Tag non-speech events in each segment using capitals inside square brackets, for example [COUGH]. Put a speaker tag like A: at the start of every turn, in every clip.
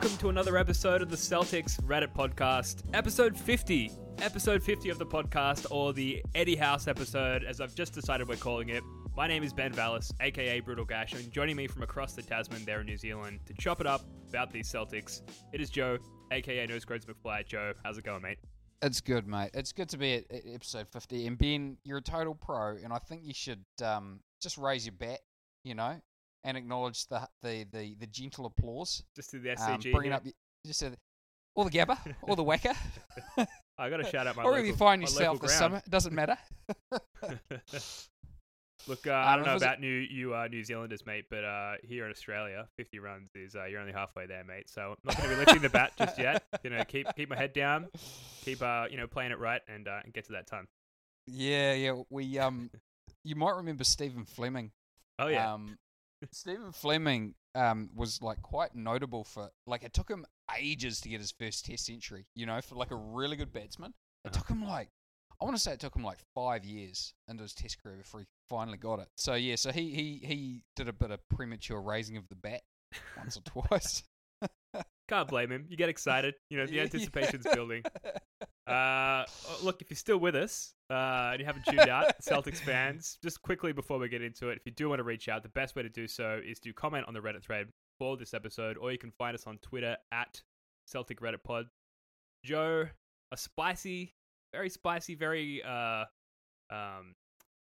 A: Welcome to another episode of the Celtics Reddit podcast, episode 50. Episode 50 of the podcast, or the Eddie House episode, as I've just decided we're calling it. My name is Ben Vallis, aka Brutal Gash, and joining me from across the Tasman there in New Zealand to chop it up about these Celtics, it is Joe, aka No Scrodes McFly. Joe, how's it going, mate?
B: It's good, mate. It's good to be at, episode 50. And Ben, you're a total pro, and I think you should um, just raise your bat, you know, and acknowledge the the the, the gentle applause.
A: Just to the
B: Um,
A: SCG.
B: bringing
A: here.
B: up y- just all the gabba, all the WACA, [LAUGHS]
A: I got to shout out my
B: wherever
A: local,
B: you find yourself this summer. It doesn't matter. [LAUGHS]
A: Look, uh, I don't
B: Um,
A: know
B: was it-
A: about New you uh, New Zealanders, mate, but uh, here in Australia, 50 runs is uh, you're only halfway there, mate. So I'm not going to be lifting the bat just yet. [LAUGHS] You know, keep keep my head down, keep uh, you know playing it right, and uh, and get to that ton.
B: Yeah, yeah. We um, you might remember Stephen Fleming.
A: Oh yeah,
B: Um, Stephen Fleming um, was like quite notable for like it took him ages to get his first Test century. You know, for like a really good batsman, it
A: Uh-huh.
B: took him like I want to say it took him like five years into his Test career before he finally got it. So yeah, so he he he did a bit of premature raising of the bat once or twice.
A: Can't blame him. You get excited, you know, the [LAUGHS] anticipation's building. [LAUGHS] Uh, oh, look, if you're still with us uh, and you haven't tuned out, [LAUGHS] Celtics fans, just quickly before we get into it, if you do want to reach out, the best way to do so is to comment on the Reddit thread for this episode, or you can find us on Twitter at Celtic Reddit Pod. Joe, a spicy, very spicy, very uh, um,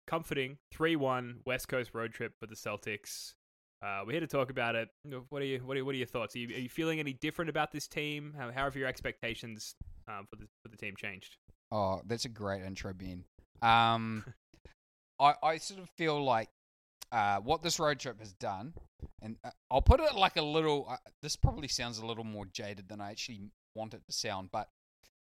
A: comforting 3-1 West Coast road trip for the Celtics. Uh, we're here to talk about it. What are you? What are, what are your thoughts? Are you, are you feeling any different about this team? How, how have your expectations um, for the for the team changed?
B: Oh, that's a great intro, Ben. Um, I I sort of feel like uh, what this road trip has done, and uh, I'll put it like a little. Uh, this probably sounds a little more jaded than I actually want it to sound, but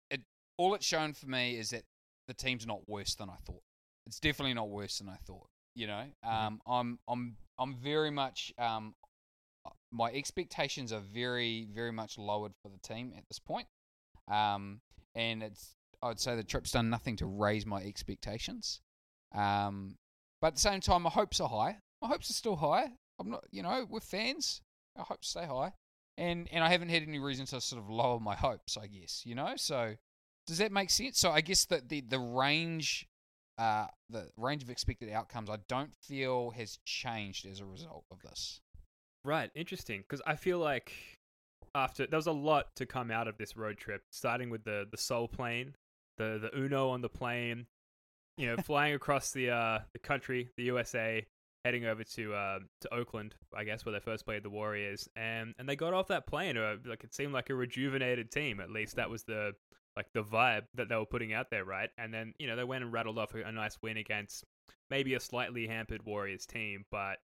B: it all it's shown for me is that the team's not worse than I thought. It's definitely not worse than I thought. You know, um, I'm I'm I'm very much um, my expectations are very very much lowered for the team at this point. Um, and it's I'd say the trip's done nothing to raise my expectations. Um, but at the same time, my hopes are high. My hopes are still high. I'm not, you know, we're fans. Our hopes stay high, and and I haven't had any reason to sort of lower my hopes. I guess you know. So does that make sense? So I guess that the the range, uh, the range of expected outcomes, I don't feel has changed as a result of this.
A: Right, interesting. Because I feel like after there was a lot to come out of this road trip, starting with the the Soul plane, the the Uno on the plane, you know, [LAUGHS] flying across the uh the country, the USA, heading over to uh to Oakland, I guess, where they first played the Warriors, and and they got off that plane, uh, like it seemed like a rejuvenated team. At least that was the like the vibe that they were putting out there, right? And then you know they went and rattled off a, nice win against maybe a slightly hampered Warriors team, but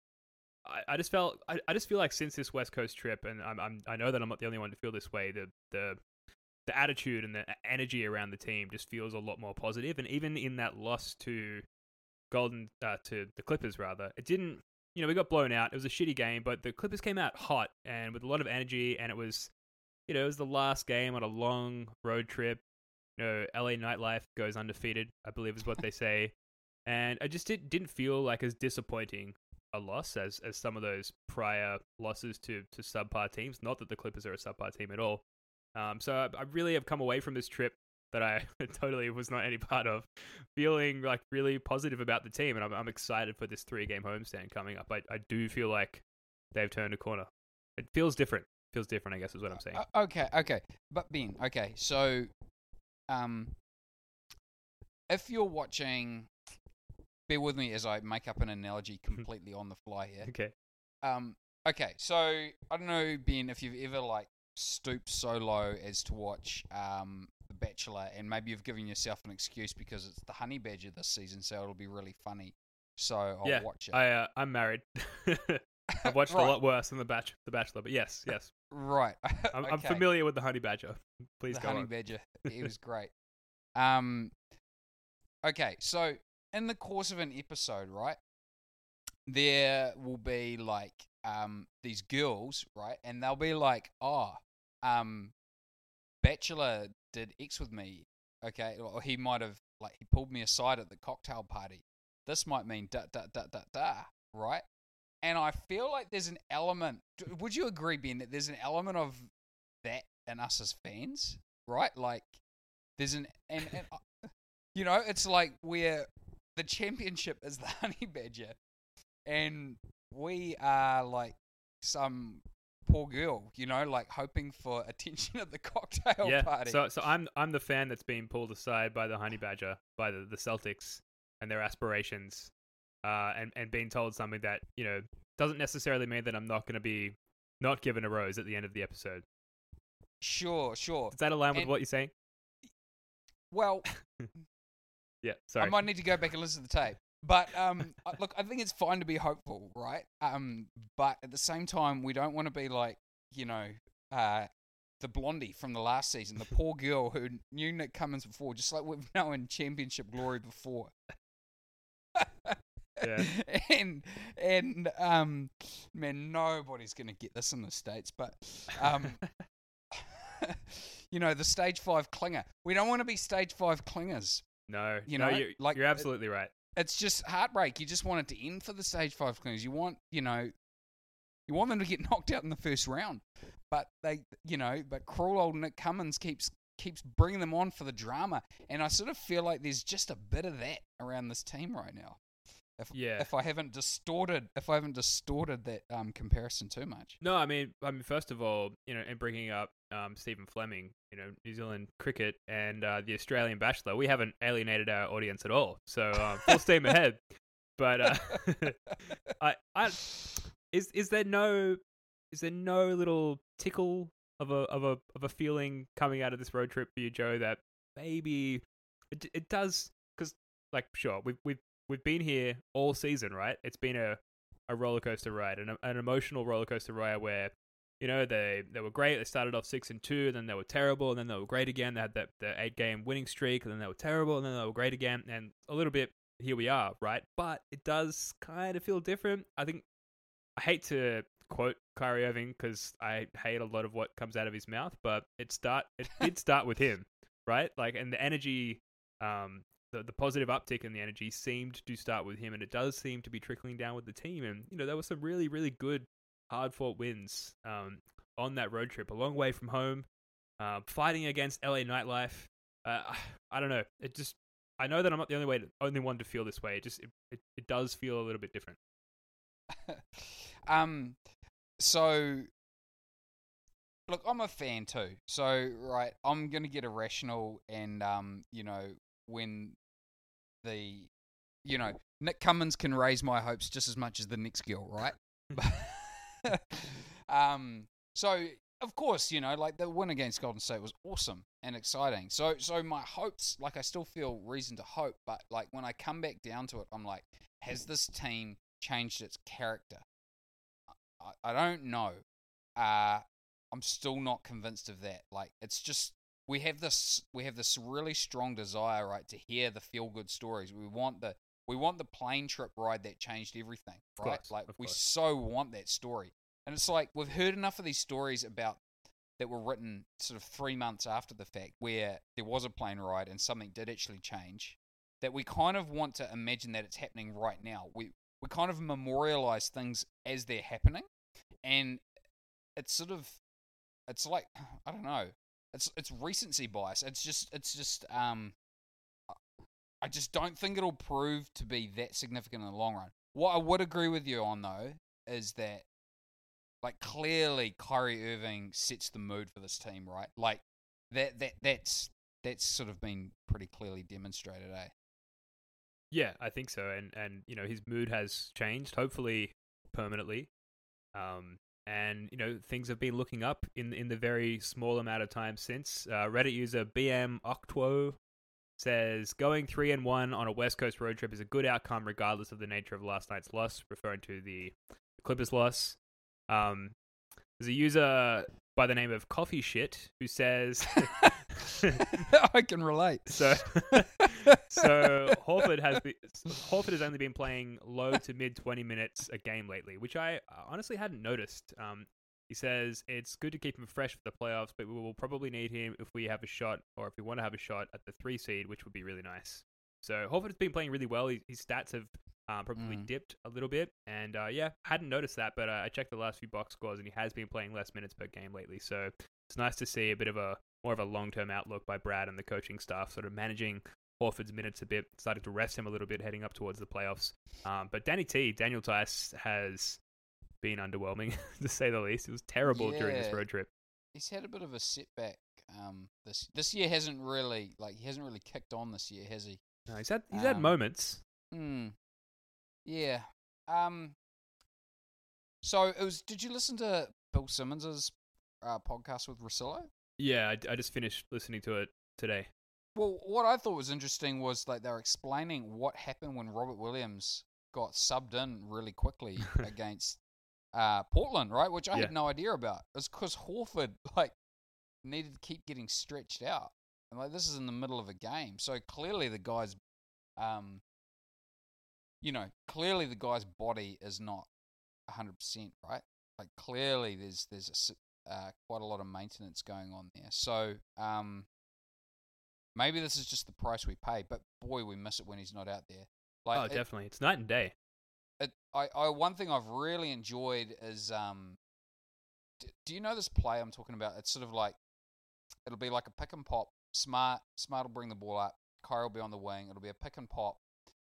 A: I, I just felt I, I just feel like since this West Coast trip, and I'm, I'm I know that I'm not the only one to feel this way. The the the attitude and the energy around the team just feels a lot more positive. And even in that loss to Golden uh, to the Clippers, rather, it didn't. You know, we got blown out. It was a shitty game, but the Clippers came out hot and with a lot of energy, and it was, you know, it was the last game on a long road trip. You know, LA nightlife goes undefeated, I believe is what they say, and I just did, didn't feel like as disappointing a loss as as some of those prior losses to to subpar teams. Not that the Clippers are a subpar team at all. Um, so I, I really have come away from this trip that I [LAUGHS] totally was not any part of, feeling like really positive about the team, and I'm, I'm excited for this three game homestand coming up. I, I do feel like they've turned a corner. It feels different. Feels different, I guess, is what I'm saying.
B: Uh, okay, okay. But Ben, okay, so um if you're watching bear with me as I make up an analogy [LAUGHS] completely on the fly here.
A: Okay.
B: Um, okay, so I don't know, Ben, if you've ever like stooped so low as to watch um, The Bachelor, and maybe you've given yourself an excuse because it's the Honey Badger this season, so it'll be really funny. So I'll
A: yeah,
B: watch it.
A: I uh, I'm married. [LAUGHS] I've watched
B: Right.
A: a lot worse than the Batch, The Bachelor, but yes, yes,
B: right. [LAUGHS]
A: I'm, I'm familiar with the Honey Badger. [LAUGHS] Please
B: the
A: go
B: honey
A: on.
B: badger. [LAUGHS] It was great. Um, okay, so in the course of an episode, right, there will be like um these girls, right, and they'll be like, oh, um, Bachelor did X with me, okay, or he might have like he pulled me aside at the cocktail party. This might mean da da da da da, right? And I feel like there's an element. Would you agree, Ben, that there's an element of that in us as fans, right? Like, there's an and, and uh, you know, it's like we're the championship is the [LAUGHS] honey badger, and we are like some poor girl, you know, like hoping for [LAUGHS] attention at the cocktail
A: yeah.
B: party.
A: So so I'm I'm the fan that's being pulled aside by the Honey Badger, by the, the Celtics and their aspirations, uh, and and being told something that you know doesn't necessarily mean that I'm not going to be not given a rose at the end of the episode.
B: sure, sure.
A: Does that align with
B: And-
A: what you're saying?
B: Well, [LAUGHS]
A: Yeah. Sorry.
B: I might need to go back and listen to the tape. But um, [LAUGHS] look, I think it's fine to be hopeful, right? Um, but at the same time, we don't want to be like, you know, uh, the blondie from the last season, the [LAUGHS] poor girl who knew Nick Cummins before, just like we've known Championship glory before.
A: Yeah. [LAUGHS]
B: and and um, man, nobody's gonna get this in the states, but um, [LAUGHS] you know, the stage five clinger. We don't want to be stage five clingers
A: no.
B: you
A: no,
B: know,
A: you're,
B: like,
A: you're absolutely right.
B: it's just heartbreak. You just want it to end for the stage five clingers. You want, you know, you want them to get [LAUGHS] knocked out in the first round, but they, you know, but cruel old Nick Cummins keeps keeps bringing them on for the drama, and I sort of feel like there's just a bit of that around this team right now. If
A: Yeah.
B: if I haven't distorted, if I haven't distorted that um, comparison too much.
A: No, I mean, I mean, first of all, you know, and bringing up um, Stephen Fleming, you know, New Zealand cricket and uh, the Australian Bachelor, we haven't alienated our audience at all. So um, [LAUGHS] full steam ahead. But uh, [LAUGHS] [LAUGHS] I, I, is is there no, is there no little tickle of a of a of a feeling coming out of this road trip for you, Joe, that maybe it, it does because like sure we've we've we've been here all season, right? It's been a a roller coaster ride, an an emotional roller coaster ride where you know they they were great. They started off six and two, then they were terrible, and then they were great again. They had that the eight game winning streak, and then they were terrible, and then they were great again. And a little bit here we are, right? But it does kind of feel different. I think I hate to quote Kyrie Irving because I hate a lot of what comes out of his mouth, but it start it [LAUGHS] did start with him, right? Like, and the energy, um, the the positive uptick in the energy seemed to start with him, and it does seem to be trickling down with the team. And you know, there were some really really good hard fought wins um, on that road trip, a long way from home, uh, fighting against LA nightlife. Uh, I don't know. It just I know that I'm not the only way, to, only one to feel this way. It just it, it, it does feel a little bit different. [LAUGHS]
B: um, so look, I'm a fan too. So right, I'm gonna get irrational, and um, you know, when the, you know, Nick Cummins can raise my hopes just as much as the next girl, right? [LAUGHS] [LAUGHS] um, so of course, you know, like the win against Golden State was awesome and exciting. So, so my hopes, like, I still feel reason to hope, but like when I come back down to it, I'm like, has this team changed its character? I, I don't know. Uh, I'm still not convinced of that. Like, it's just we have this we have this really strong desire, right, to hear the feel good stories. We want the we want the plane trip ride that changed everything, right?
A: course,
B: like we
A: course.
B: so want that story. And it's like we've heard enough of these stories about that were written sort of three months after the fact, where there was a plane ride and something did actually change. That we kind of want to imagine that it's happening right now. We we kind of memorialize things as they're happening, and it's sort of it's like [SIGHS] I don't know. It's it's recency bias. It's just it's just um. I just don't think it'll prove to be that significant in the long run. What I would agree with you on though is that like clearly Kyrie Irving sets the mood for this team, right? Like that that that's that's sort of been pretty clearly demonstrated, eh?
A: Yeah, I think so. And and you know his mood has changed, hopefully permanently. Um, and you know things have been looking up in in the very small amount of time since. Uh, Reddit user BM Octwo says going three and one on a West Coast road trip is a good outcome regardless of the nature of last night's loss, referring to the Clippers loss. Um, there's a user by the name of Coffee Shit who says [LAUGHS]
B: I can relate. [LAUGHS]
A: so [LAUGHS] so Horford has be, Horford has only been playing low to mid 20 minutes a game lately, which I honestly hadn't noticed. Um, he says it's good to keep him fresh for the playoffs, but we will probably need him if we have a shot or if we want to have a shot at the three seed, which would be really nice. So Horford has been playing really well. His, his stats have uh, probably
B: Mm.
A: dipped a little bit, and uh, yeah, I hadn't noticed that, but uh, I checked the last few box scores, and he has been playing less minutes per game lately. So it's nice to see a bit of a more of a long term outlook by Brad and the coaching staff, sort of managing Horford's minutes a bit, starting to rest him a little bit heading up towards the playoffs. Um, but Danny T, Daniel Theis has been underwhelming [LAUGHS] to say the least. It was terrible during this road trip.
B: He's had a bit of a setback. Um, this this year hasn't really like he hasn't really kicked on this year, has he?
A: No, he's had he's had
B: Um,
A: moments.
B: Hmm. Yeah. Um. So it was. Did you listen to Bill Simmons's uh, podcast with Russillo?
A: Yeah, I, I just finished listening to it today.
B: Well, what I thought was interesting was like they were explaining what happened when Robert Williams got subbed in really quickly [LAUGHS] against uh, Portland, right? Which I
A: Yeah.
B: had no idea about. It's because Horford [LAUGHS] like needed to keep getting stretched out, and like this is in the middle of a game, so clearly the guy's, um, you know, clearly the guy's body is not hundred percent right. Like clearly there's there's a uh, quite a lot of maintenance going on there. So um, maybe this is just the price we pay, but boy, we miss it when he's not out there. Like
A: oh,
B: it-
A: definitely. It's night and day.
B: it, I, I one thing I've really enjoyed is um, d- do you know this play I'm talking about? It's sort of like it'll be like a pick and pop. Smart, smart will bring the ball up. Kyrie will be on the wing. It'll be a pick and pop,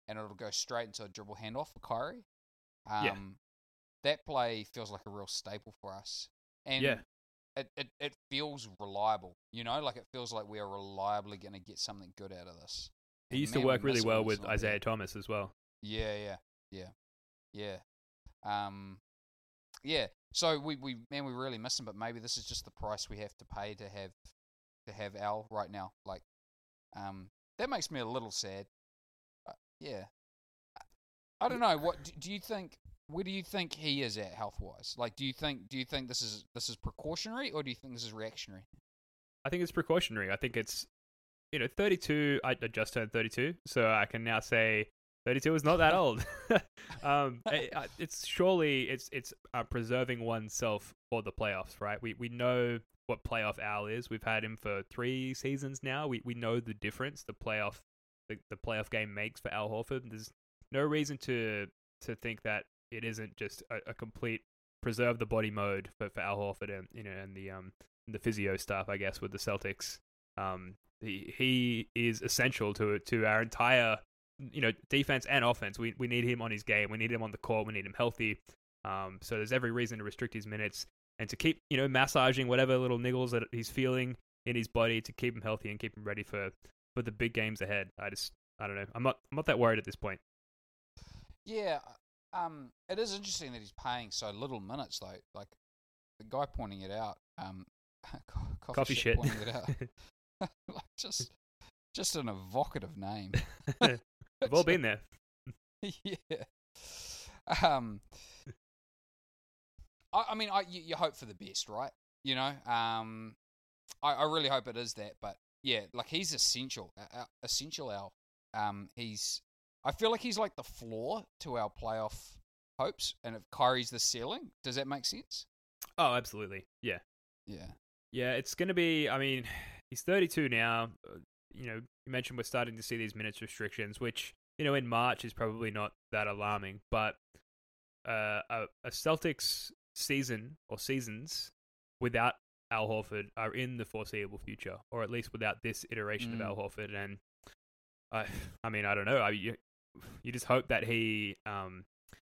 B: and it'll go straight into a dribble handoff for Kyrie. Um,
A: Yeah.
B: That play feels like a real staple for us, and
A: Yeah.
B: It, it it feels reliable. You know, like it feels like we are reliably going to get something good out of this.
A: He used to
B: man, we
A: work really well with. Isaiah Thomas as well.
B: Yeah, yeah, yeah, yeah. Um, yeah. So we, we man, we really miss him, but maybe this is just the price we have to pay to have to have Al right now. Like, um, that makes me a little sad. Uh, yeah. I don't know. What do, do you think? Where do you think he is at health wise? Like, do you think do you think this is this is precautionary or do you think this is reactionary?
A: I think it's precautionary. I think it's, you know, 32. I, I just turned 32, so I can now say 32 is not that [LAUGHS] old. [LAUGHS] um, it- [LAUGHS] it's surely it's it's uh, preserving oneself for the playoffs, right? We we know what playoff Al is. We've had him for three seasons now. We we know the difference the playoff the, the playoff game makes for Al Horford. There's no reason to to think that it isn't just a, a complete preserve the body mode for, for Al Horford and you know and the um the physio stuff, I guess, with the Celtics. Um, he he is essential to to our entire you know defense and offense. We we need him on his game. We need him on the court. We need him healthy. Um, so there's every reason to restrict his minutes and to keep you know massaging whatever little niggles that he's feeling in his body to keep him healthy and keep him ready for for the big games ahead. I just I don't know. I'm not I'm not that worried at this point.
B: Yeah, um, it is interesting that he's paying so little minutes though. Like the guy pointing it out, um, [LAUGHS] coffee,
A: Coffee
B: shit,
A: shit.
B: pointing it out, [LAUGHS] [LAUGHS] like just just an evocative name.
A: We've all been there.
B: yeah. Um, I, I mean, I you, you hope for the best, right? You know, um, I, I really hope it is that. But yeah, like he's essential, uh, uh, essential. Al, um, he's. I feel like he's like the floor to our playoff hopes, and if Kyrie's the ceiling, does that make sense?
A: Oh, absolutely. Yeah.
B: Yeah.
A: Yeah, it's going to be. I mean, he's 32 now. Uh, You know, you mentioned we're starting to see these minutes restrictions, which you know in March is probably not that alarming. But uh, a, a Celtics season or seasons without Al Horford are in the foreseeable future, or at least without this iteration
B: Mm.
A: of Al Horford. And I, I mean, I don't know. I, you, you just hope that he um,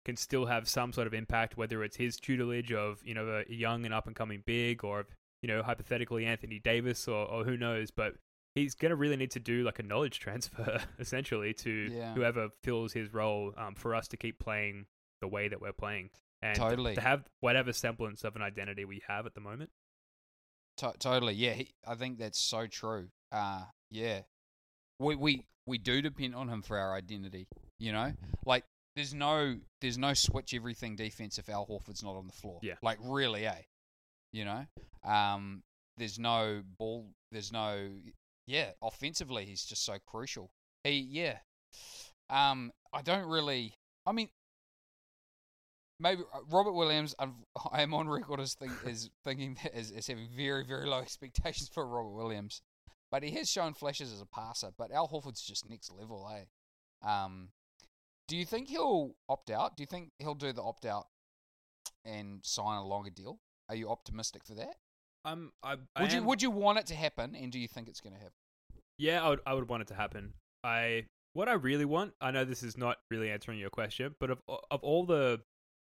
A: can still have some sort of impact, whether it's his tutelage of you know a young and up and coming big, or you know hypothetically Anthony Davis, or, or who knows. But he's going to really need to do like a knowledge [LAUGHS] transfer essentially to
B: Yeah.
A: whoever fills his role um, for us to keep playing the way that we're playing and to-
B: Totally.
A: to have whatever semblance of an identity we have at the moment.
B: To- totally, yeah. He, I think that's so true. Uh yeah, we we we do depend on him for our identity. You know, like there's no there's no switch everything defense if Al Horford's not on the floor.
A: Yeah.
B: like really, eh? You know, um, there's no ball. There's no yeah. Offensively, he's just so crucial. He yeah. Um, I don't really. I mean, maybe uh, Robert Williams. I'm, I am on record as, think, as thinking that as, as having very very low [LAUGHS] expectations for Robert Williams, but he has shown flashes as a passer. But Al Horford's just next level, eh? Um, do you think he'll opt out? Do you think he'll do the opt out and sign a longer deal? Are you optimistic for that?
A: Um, I, I
B: Would you Would you want it to happen? And do you think it's going to happen?
A: Yeah, I would, I would want it to happen. I what I really want. I know this is not really answering your question, but of of all the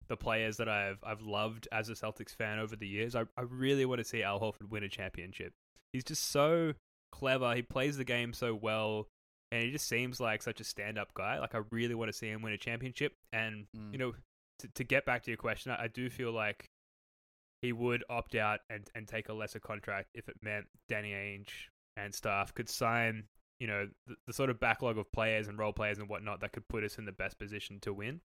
A: the players that I've I've loved as a Celtics fan over the years, I I really want to see Al Horford win a championship. He's just so clever. He plays the game so well, and he just seems like such a stand up guy. Like I really want to see him win a championship. And
B: Mm.
A: you know, to to get back to your question, I, I do feel like he would opt out and, and take a lesser contract if it meant Danny Ainge and staff could sign, you know, the, the sort of backlog of players and role players and whatnot that could put us in the best position to win.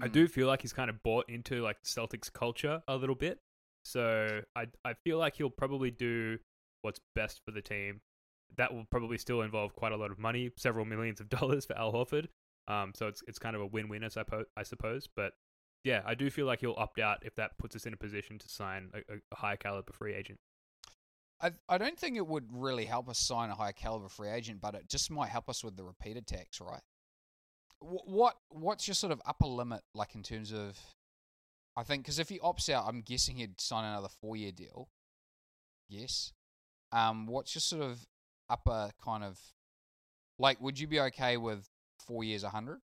A: I
B: Mm.
A: do feel like he's kind of bought into like Celtics culture a little bit. So I I feel like he'll probably do what's best for the team. That will probably still involve quite a lot of money, several millions of [LAUGHS] dollars for Al Horford. Um, so it's it's kind of a win-win, as I suppose. I suppose, but yeah, I do feel like he'll opt out if that puts us in a position to sign a, a, a high caliber free agent.
B: I I don't think it would really help us sign a high caliber free agent, but it just might help us with the repeated tax, right? What what's your sort of upper limit like in terms of? I think because if he opts out, I'm guessing he'd sign another four year deal. Yes. Um, what's your sort of upper kind of like? Would you be okay with four years, a hundred?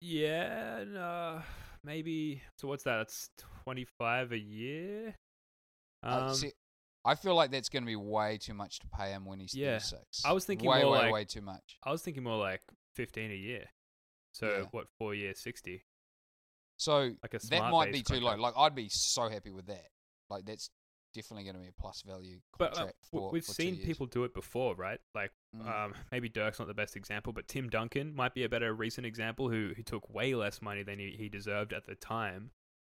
A: Yeah, no, maybe. So what's that? It's twenty-five a year.
B: Uh,
A: Um,
B: see, I feel like that's going to be way too much to pay him when he's
A: Yeah.
B: 36.
A: I was thinking
B: way,
A: more
B: way,
A: like-
B: way too much.
A: I was thinking more like fifteen a year. So
B: Yeah.
A: what? Four years, sixty.
B: So
A: Like a
B: that might be too low. Like I'd be so happy with that. Like that's definitely going to be a plus value
A: But uh,
B: contract for.
A: we've
B: for
A: seen people do it before, right? Like
B: Mm.
A: um, maybe Dirk's not the best example, but Tim Duncan might be a better recent example who who took way less money than he, he deserved at the time.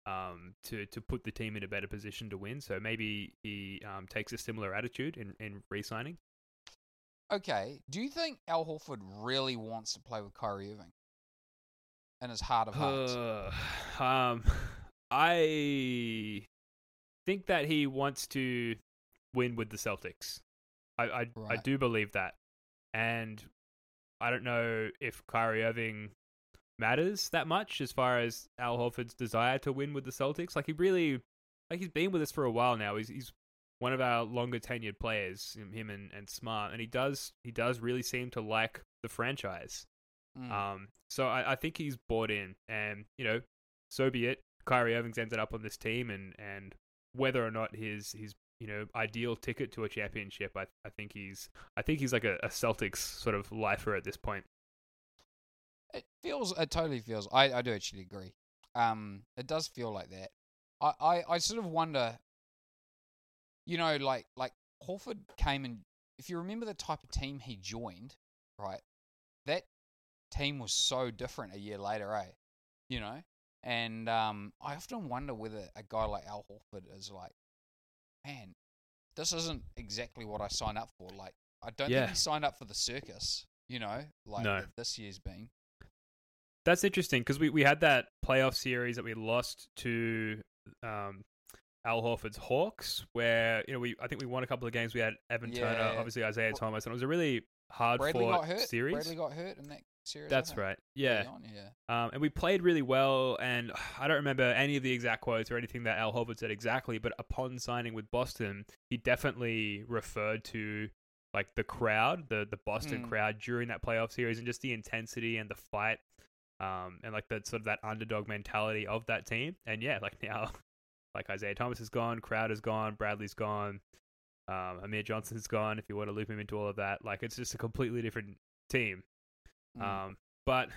A: Um, to, to put the team in a better position to win, so maybe he um, takes a similar attitude in, in re-signing.
B: Okay, do you think Al Horford really wants to play with Kyrie Irving? In his heart of hearts,
A: Uh, [SIGHS] um, [SIGHS] I think that he wants to win with the Celtics. I I, I do believe that, and I don't know if Kyrie Irving matters that much as far as Al Horford's desire to win with the Celtics. Like he really, like he's been with us for a while now. He's he's one of our longer tenured players, him him and, and Smart, and he does he does really seem to like the franchise.
B: Mm.
A: Um, so I, I think he's bought in, and you know, so be it. Kyrie Irving's ended up on this team, and and whether or not his his you know ideal ticket to a championship, I I think he's I think he's like a, a Celtics sort of lifer at this point.
B: It feels. It totally feels. I, I do actually agree. Um, it does feel like that. I, I, I sort of wonder. You know, like like Horford came and if you remember the type of team he joined, right? That team was so different a year later, eh? You know, and um, I often wonder whether a guy like Al Horford is like, man, this isn't exactly what I signed up for. Like, I don't
A: Yeah.
B: think he signed up for the circus. You know, like
A: No.
B: this year's been.
A: That's interesting because we, we had that playoff series that we lost to um, Al Horford's Hawks, where you know we I think we won a couple of games. We had Evan Turner, obviously Isaiah Thomas, and it was a really hard
B: Bradley
A: fought series.
B: Bradley got hurt in that series.
A: That's right. Yeah.
B: on, yeah.
A: Um, and we played really well, and I don't remember any of the exact quotes or anything that Al Horford said exactly, but upon signing with Boston, he definitely referred to like the crowd, the the Boston
B: Mm.
A: crowd during that playoff series, and just the intensity and the fight, um, and like the sort of that underdog mentality of that team. And yeah, like [LAUGHS] now, like Isaiah Thomas is gone, crowd is gone, Bradley's gone. Um, Amir Johnson's gone. If you want to loop him into all of that, like it's just a completely different team.
B: Mm.
A: Um, but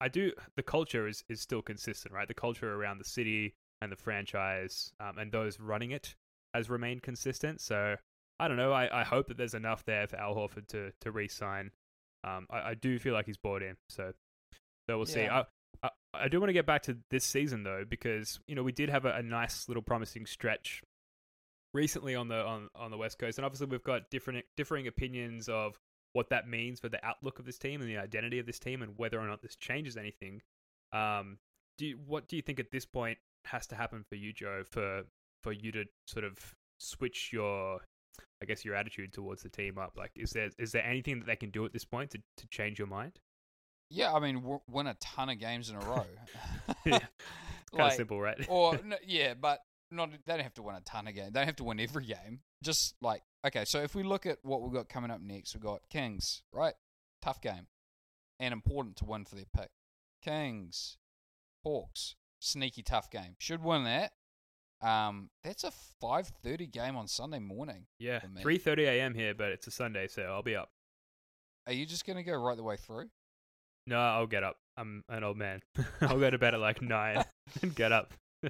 A: I do the culture is is still consistent, right? The culture around the city and the franchise um, and those running it has remained consistent. So I don't know. I, I hope that there's enough there for Al Horford to to re-sign. Um, I, I do feel like he's bought in. So so we'll see. I, I I do want to get back to this season though because you know we did have a, a nice little promising stretch recently on the on, on the west coast and obviously we've got different differing opinions of what that means for the outlook of this team and the identity of this team and whether or not this changes anything um do you, what do you think at this point has to happen for you joe for for you to sort of switch your i guess your attitude towards the team up like is there is there anything that they can do at this point to, to change your mind
B: Yeah, I mean, w- win a ton of games in a row. [LAUGHS] [LAUGHS]
A: Yeah, kind of simple right
B: or [LAUGHS] n- yeah, but not. They don't have to win a ton of games. They don't have to win every game. Just like okay, so if we look at what we've got coming up next, we've got Kings, right? Tough game, and important to win for their pick. Kings, Hawks, sneaky tough game. Should win that. Um, that's a five thirty game on Sunday morning.
A: yeah 3.30 a.m here but it's a sunday so i'll be up
B: Are you just gonna go right the way through?
A: No, I'll get up. I'm an old man. [LAUGHS] I'll go to bed at like nine [LAUGHS] and get up. [LAUGHS]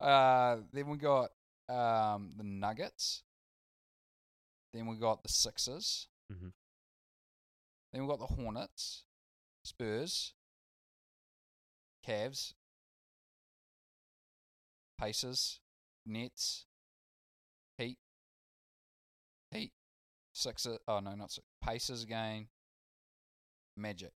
B: uh, then we got um, the Nuggets. Then we got the Sixers.
A: Mhm.
B: Then we got the Hornets, Spurs, Cavs, Pacers, Nets, Heat, Heat, Sixers. Oh no, not Six, Pacers again. Magic.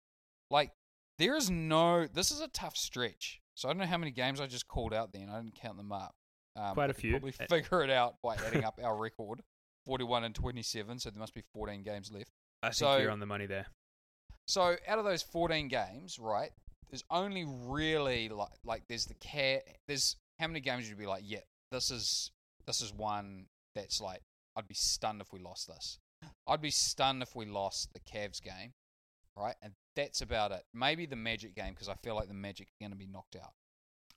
B: Like there is no. This is a tough stretch. So I don't know how many games I just called out. Then I didn't count them up. Um,
A: Quite a few.
B: Probably [LAUGHS] figure it out by adding up our record, forty-one and twenty-seven. So there must be fourteen games left.
A: I think
B: So-
A: you're on the money there.
B: So out of those 14 games, right, there's only really like like there's the care there's how many games you'd be like, yeah, this is this is one that's like I'd be stunned if we lost this. I'd be stunned if we lost the Cavs game, right? And that's about it. Maybe the Magic game because I feel like the Magic are going to be knocked out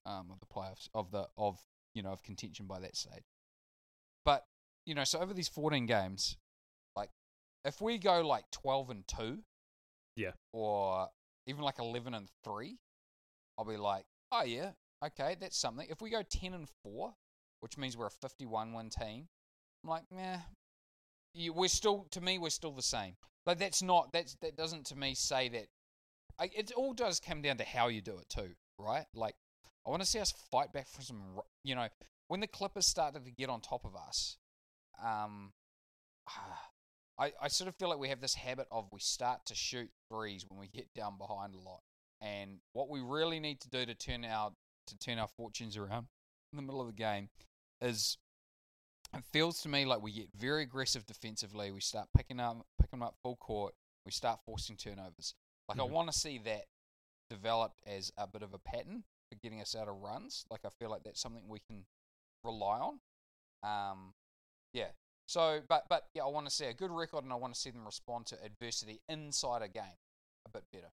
B: um, of the playoffs of the of you know of contention by that stage. You know, so over these 14 games, like if we go like 12 and two,
A: Yeah.
B: or even like 11 and 3, I'll be like, oh, yeah, okay, that's something. If we go 10 and 4, which means we're a 51 win team, I'm like, nah, you, we're still, to me, we're still the same. Like, that's not, that's, that doesn't to me say that. I, it all does come down to how you do it too, right? Like, I want to see us fight back for some, you know, when the Clippers started to get on top of us, um, [SIGHS] I, I sort of feel like we have this habit of we start to shoot threes when we get down behind a lot. And what we really need to do to turn our to turn our fortunes around [LAUGHS] in the middle of the game is it feels to me like we get very aggressive defensively. We start picking up picking up full court. We start forcing turnovers. Like
A: Mhm.
B: I want to see that developed as a bit of a pattern for getting us out of runs. Like I feel like that's something we can rely on. Um, yeah. So, but but yeah, I want to see a good record, and I want to see them respond to adversity inside a game a bit better.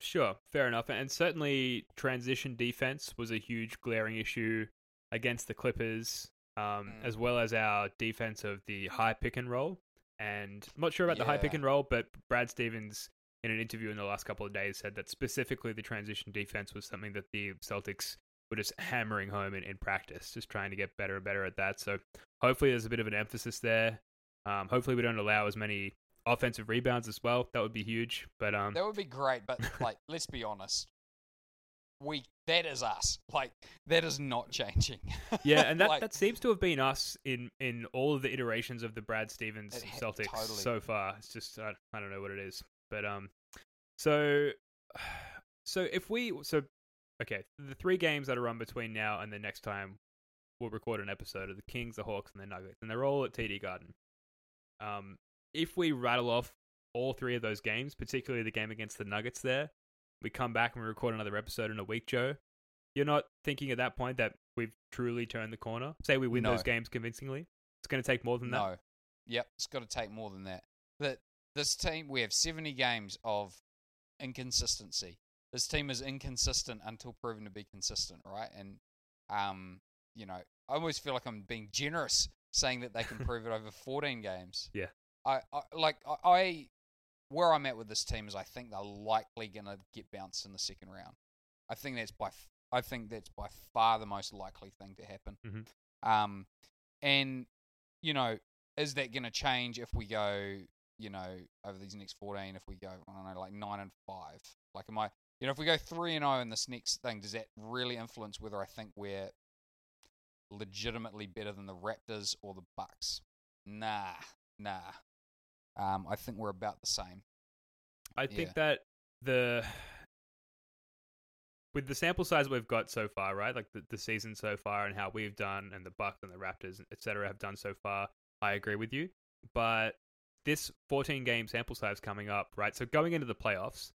A: Sure, fair enough. And certainly, transition defense was a huge glaring issue against the Clippers, um,
B: Mm.
A: as well as our defense of the high pick and roll. And I'm not sure about the high pick and roll, but Brad Stevens, in an interview in the last couple of days, said that specifically the transition defense was something that the Celtics were just hammering home in, in practice, just trying to get better and better at that. So hopefully, there's a bit of an emphasis there. Um, hopefully, we don't allow as many offensive rebounds as well. That would be huge. But um,
B: That would be great, but [LAUGHS] like, let's be honest, we that is us. Like that is not changing. [LAUGHS]
A: Yeah, and that,
B: Like,
A: that seems to have been us in, in all of the iterations of the Brad Stevens Celtics
B: totally.
A: so far. It's just I, I don't know what it is, but um, so [SIGHS] so if we so okay, the three games that are run between now and the next time we'll record an episode of the Kings, the Hawks, and the Nuggets, and they're all at TD Garden. Um, if we rattle off all three of those games, particularly the game against the Nuggets, there, we come back and we record another episode in a week, Joe. You're not thinking at that point that we've truly turned the corner. Say we win
B: No.
A: those games convincingly. It's going to take more than that.
B: no. Yep, it's got to take more than that. But this team, we have 70 games of inconsistency. This team is inconsistent until proven to be consistent, right? And um, you know, I always feel like I'm being generous saying that they can [LAUGHS] prove it over 14 games.
A: Yeah.
B: I, I like I, I where I'm at with this team is I think they're likely going to get bounced in the second round. I think that's by f- I think that's by far the most likely thing to happen.
A: Mhm.
B: Um, and you know, is that going to change if we go, you know, over these next 14? If we go, I don't know, like nine and five, like am I, you know, if we go three and zero in this next thing, does that really influence whether I think we're legitimately better than the Raptors or the Bucks? Nah, nah. Um, I think we're about the same.
A: I think that the with the sample size we've got so far, right? Like the, the season so far and how we've done and the Bucks and the Raptors, etc., have done so far, I agree with you. But this 14 game sample size coming up, right? So going into the playoffs,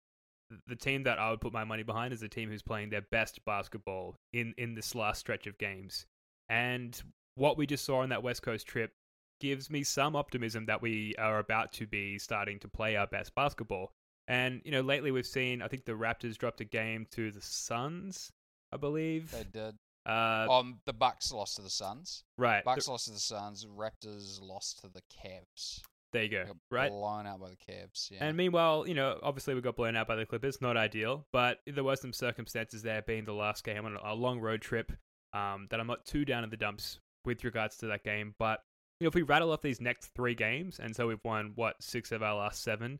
A: the team that I would put my money behind is the team who's playing their best basketball in in this last stretch of games. And what we just saw on that West Coast trip gives me some optimism that we are about to be starting to play our best basketball. And you know, lately we've seen I think the Raptors dropped a game to the Suns, I believe.
B: They did.
A: Uh,
B: Um, the Bucks lost to the Suns.
A: right.
B: Bucks lost to the Suns. Raptors lost to the Cavs.
A: There you go.
B: Got
A: Right.
B: blown out by the Cavs. Yeah.
A: And meanwhile, you know, obviously we got blown out by the Clippers. Not ideal, but there were some circumstances there, being the last game on a long road trip, um, that I'm not too down in the dumps with regards to that game. But you know, if we rattle off these next three games, and so we've won what six of our last seven,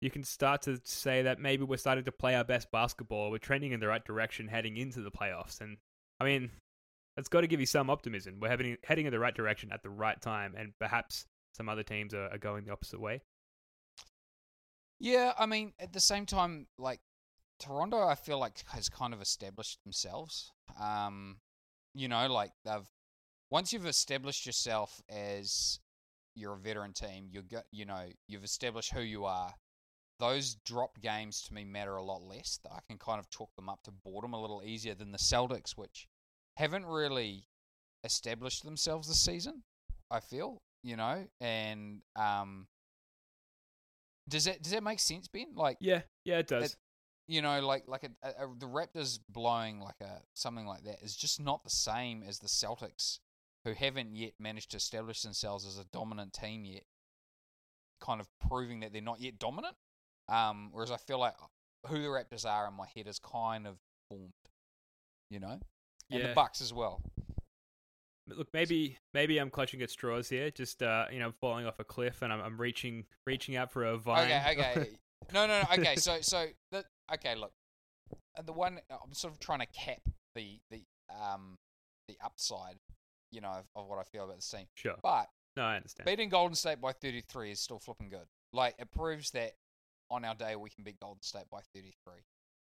A: you can start to say that maybe we're starting to play our best basketball. We're trending in the right direction heading into the playoffs, and I mean, that's got to give you some optimism. We're heading heading in the right direction at the right time, and perhaps some other teams are, are going the opposite way.
B: Yeah, I mean, at the same time, like Toronto, I feel like has kind of established themselves. Um, you know, like they've once you've established yourself as you're a veteran team, you got you know you've established who you are. Those drop games to me matter a lot less. I can kind of chalk them up to boredom a little easier than the Celtics, which haven't really established themselves this season. I feel, you know, and um, does that does that make sense, Ben? Like,
A: Yeah, yeah, it does.
B: It- you know, like like a, a, a- the Raptors blowing like a something like that is just not the same as the Celtics, who haven't yet managed to establish themselves as a dominant team yet. Kind of proving that they're not yet dominant. Um, whereas I feel like who the Raptors are in my head is kind of formed, you know, and
A: Yeah.
B: the Bucks as well.
A: Look, maybe maybe I'm clutching at straws here. Just uh, you know, falling off a cliff, and I'm, I'm reaching reaching out for a vine.
B: Okay, okay. [LAUGHS] no, no, no. Okay, so so the okay. Look, the one I'm sort of trying to cap the the um the upside, you know, of, of what I feel about this team.
A: sure.
B: But
A: No, I understand.
B: beating Golden State by 33 is still flipping good. Like it proves that on our day we can beat Golden State by 33.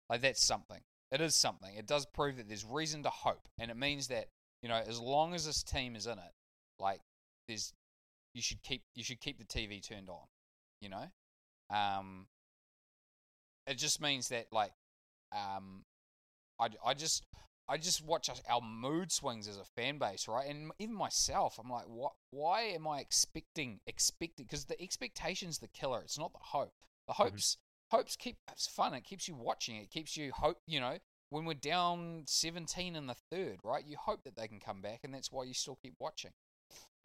B: Like that's something. It is something. It does prove that there's reason to hope, and it means that you know as long as this team is in it, like there's you should keep you should keep the TV turned on. You know, um, it just means that like um, I I just I just watch us, our mood swings as a fan base, right? And even myself, I'm like, what? Why am I expecting expecting? Because the expectation's the killer. It's not the hope. The hopes hopes keep it's fun. It keeps you watching. It keeps you hope. You know, when we're down 17 in the third, right? You hope that they can come back, and that's why you still keep watching.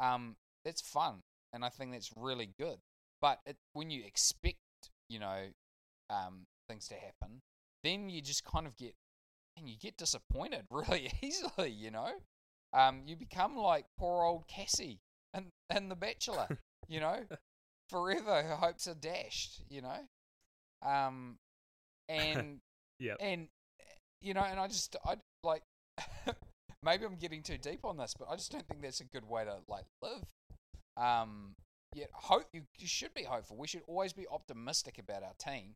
B: Um, that's fun, and I think that's really good. But it, when you expect, you know, um, things to happen, then you just kind of get and you get disappointed [LAUGHS] really easily, you know. Um, you become like poor old Cassie and and The Bachelor, [LAUGHS] you know. Forever, her hopes are dashed, you know. Um, [LAUGHS] and
A: Yep.
B: and you know, and I just I like [LAUGHS] maybe I'm getting too deep on this, but I just don't think that's a good way to like live. Um, yet hope you, you should be hopeful. We should always be optimistic about our team,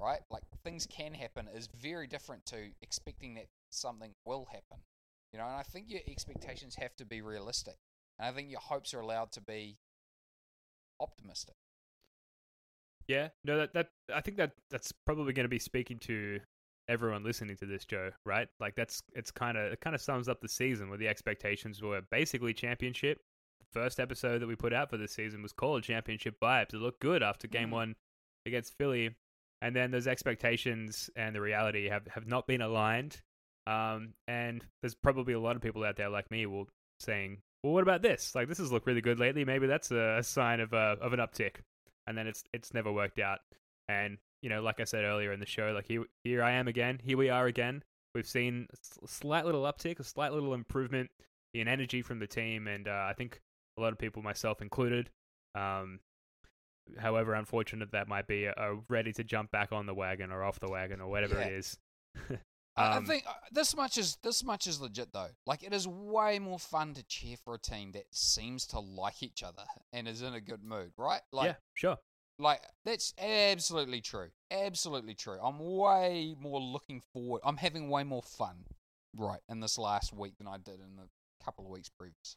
B: right? Like things can happen is very different to expecting that something will happen. You know, and I think your expectations have to be realistic, and I think your hopes are allowed to be optimistic.
A: Yeah, no, that that I think that that's probably going to be speaking to everyone listening to this, Joe. Right? Like that's it's kind of it kind of sums up the season where the expectations were basically championship. The first episode that we put out for this season was called Championship Vibes. It looked good after Game
B: Mhm.
A: One against Philly, and then those expectations and the reality have have not been aligned. Um, and there's probably a lot of people out there like me will saying well, what about this? Like, this has looked really good lately. Maybe that's a, a sign of a, of an uptick. And then it's it's never worked out. And you know, like I said earlier in the show, like here here I am again. Here we are again. We've seen a slight little uptick, a slight little improvement in energy from the team, and uh, I think a lot of people, myself included, um, however unfortunate that might be, are ready to jump back on the wagon or off the wagon or whatever
B: Yeah.
A: it is. [LAUGHS]
B: I I
A: Um,
B: think uh, this much is this much is legit though. Like it is way more fun to cheer for a team that seems to like each other and is in a good mood, right? Like
A: yeah, sure.
B: Like that's absolutely true. Absolutely true. I'm way more looking forward. I'm having way more fun right in this last week than I did in the couple of weeks previous.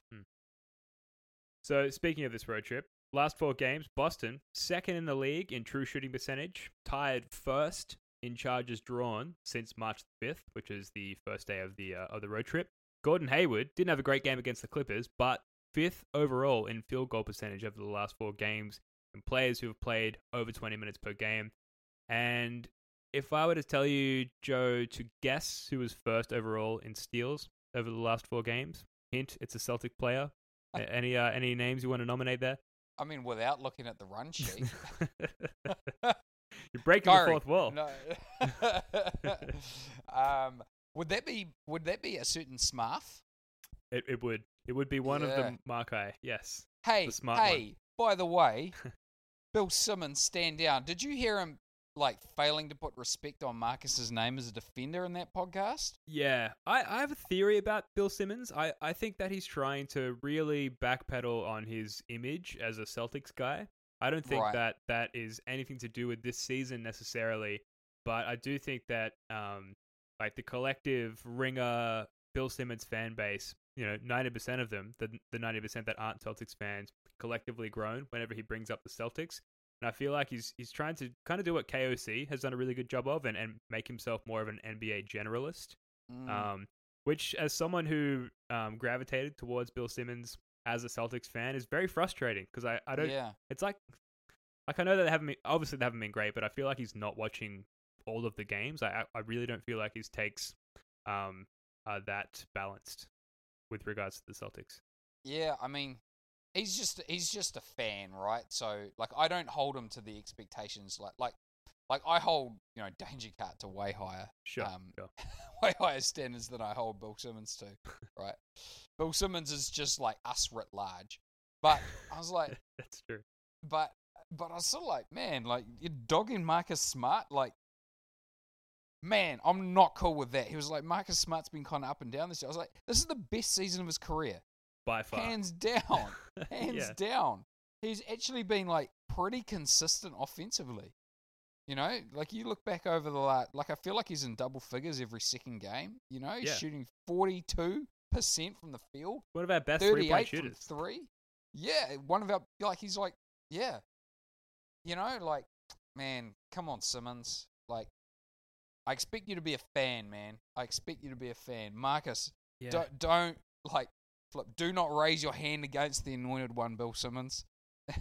A: So speaking of this road trip, last four games, Boston second in the league in true shooting percentage, tied first in charges drawn since March 5th, which is the first day of the uh, of the road trip. Gordon Hayward didn't have a great game against the Clippers, but fifth overall in field goal percentage over the last four games, and players who have played over 20 minutes per game. And if I were to tell you, Joe, to guess who was first overall in steals over the last four games, hint, it's a Celtic player. Any uh, any names you want to nominate there?
B: I mean, without looking at the run sheet. [LAUGHS]
A: You're breaking the fourth wall.
B: No. [LAUGHS] um, would that be would that be a certain Smarth?
A: It, it would it would be one of the Markai. Yes.
B: Hey,
A: smart one.
B: hey, by the way, [LAUGHS] Bill Simmons stand down. Did you hear him like failing to put respect on Marcus's name as a defender in that podcast?
A: Yeah, I, I have a theory about Bill Simmons. I, I think that he's trying to really backpedal on his image as a Celtics guy. I don't think
B: Right.
A: that that is anything to do with this season necessarily, but I do think that um like the collective ringer Bill Simmons fan base, you know, ninety percent of them, the the ninety percent that aren't Celtics fans, collectively grown whenever he brings up the Celtics. And I feel like he's he's trying to kind of do what KOC has done a really good job of and, and make himself more of an NBA generalist.
B: Mm,
A: Um, which, as someone who um, gravitated towards Bill Simmons as a Celtics fan, is very frustrating because I, I don't.
B: yeah.
A: It's like, like I know that they haven't been, obviously they haven't been great, but I feel like he's not watching all of the games. I I I really don't feel like his takes um are that balanced with regards to the Celtics.
B: Yeah, I mean, he's just he's just a fan, right? So like, I don't hold him to the expectations like like like I hold you know Danger Cat to way higher
A: Sure,
B: Um,
A: sure. [LAUGHS]
B: way higher standards than I hold Bill Simmons to, right? Bill Simmons is just like us writ large, but I was like, [LAUGHS]
A: That's true.
B: but but I was sort of like, man, like you're dogging Marcus Smart, like. Man, I'm not cool with that. He was like, Marcus Smart's been kind of up and down this year. I was like, this is the best season of his career.
A: By far,
B: Hands down. [LAUGHS] hands
A: yeah.
B: down. He's actually been like pretty consistent offensively. You know, like you look back over the last, like I feel like he's in double figures every second game. You know, he's
A: Yeah.
B: shooting forty two percent from the field,
A: One of our best
B: eight from
A: shooters.
B: three. Yeah, one of our like he's like, yeah, you know, like man, come on Simmons, like. I expect you to be a fan, man. I expect you to be a fan, Marcus.
A: Yeah.
B: Don't, don't like flip. Do not raise your hand against the anointed one, Bill Simmons. [LAUGHS]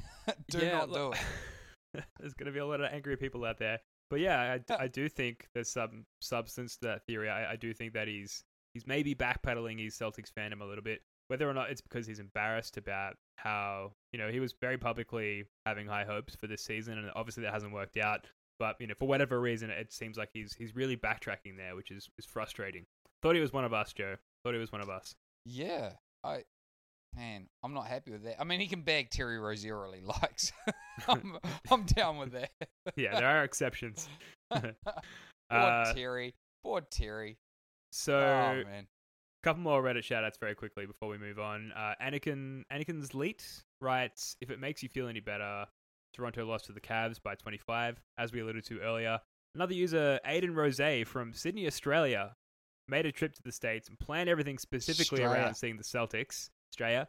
B: do
A: Yeah,
B: not do it. [LAUGHS]
A: There's going to be a lot of angry people out there. But yeah, I, I do think there's some substance to that theory. I, I do think that he's he's maybe backpedaling his Celtics fandom a little bit. Whether or not it's because he's embarrassed about how you know he was very publicly having high hopes for this season, and obviously that hasn't worked out. But you know, for whatever reason, it seems like he's he's really backtracking there, which is is frustrating. Thought he was one of us, Joe. Thought he was one of us.
B: Yeah, I man, I'm not happy with that. I mean, he can bag Terry Rozier all he likes. [LAUGHS] I'm, I'm down with that. [LAUGHS]
A: Yeah, there are exceptions. [LAUGHS]
B: Poor
A: Uh,
B: Terry. Poor Terry.
A: so
B: oh man.
A: couple more Reddit shoutouts very quickly before we move on. Uh, Anakin Anakin's Leet writes, "If it makes you feel any better, Toronto lost to the Cavs by 25, as we alluded to earlier. Another user, Aiden Rose from Sydney, Australia, made a trip to the states and planned everything specifically around seeing the Celtics. Australia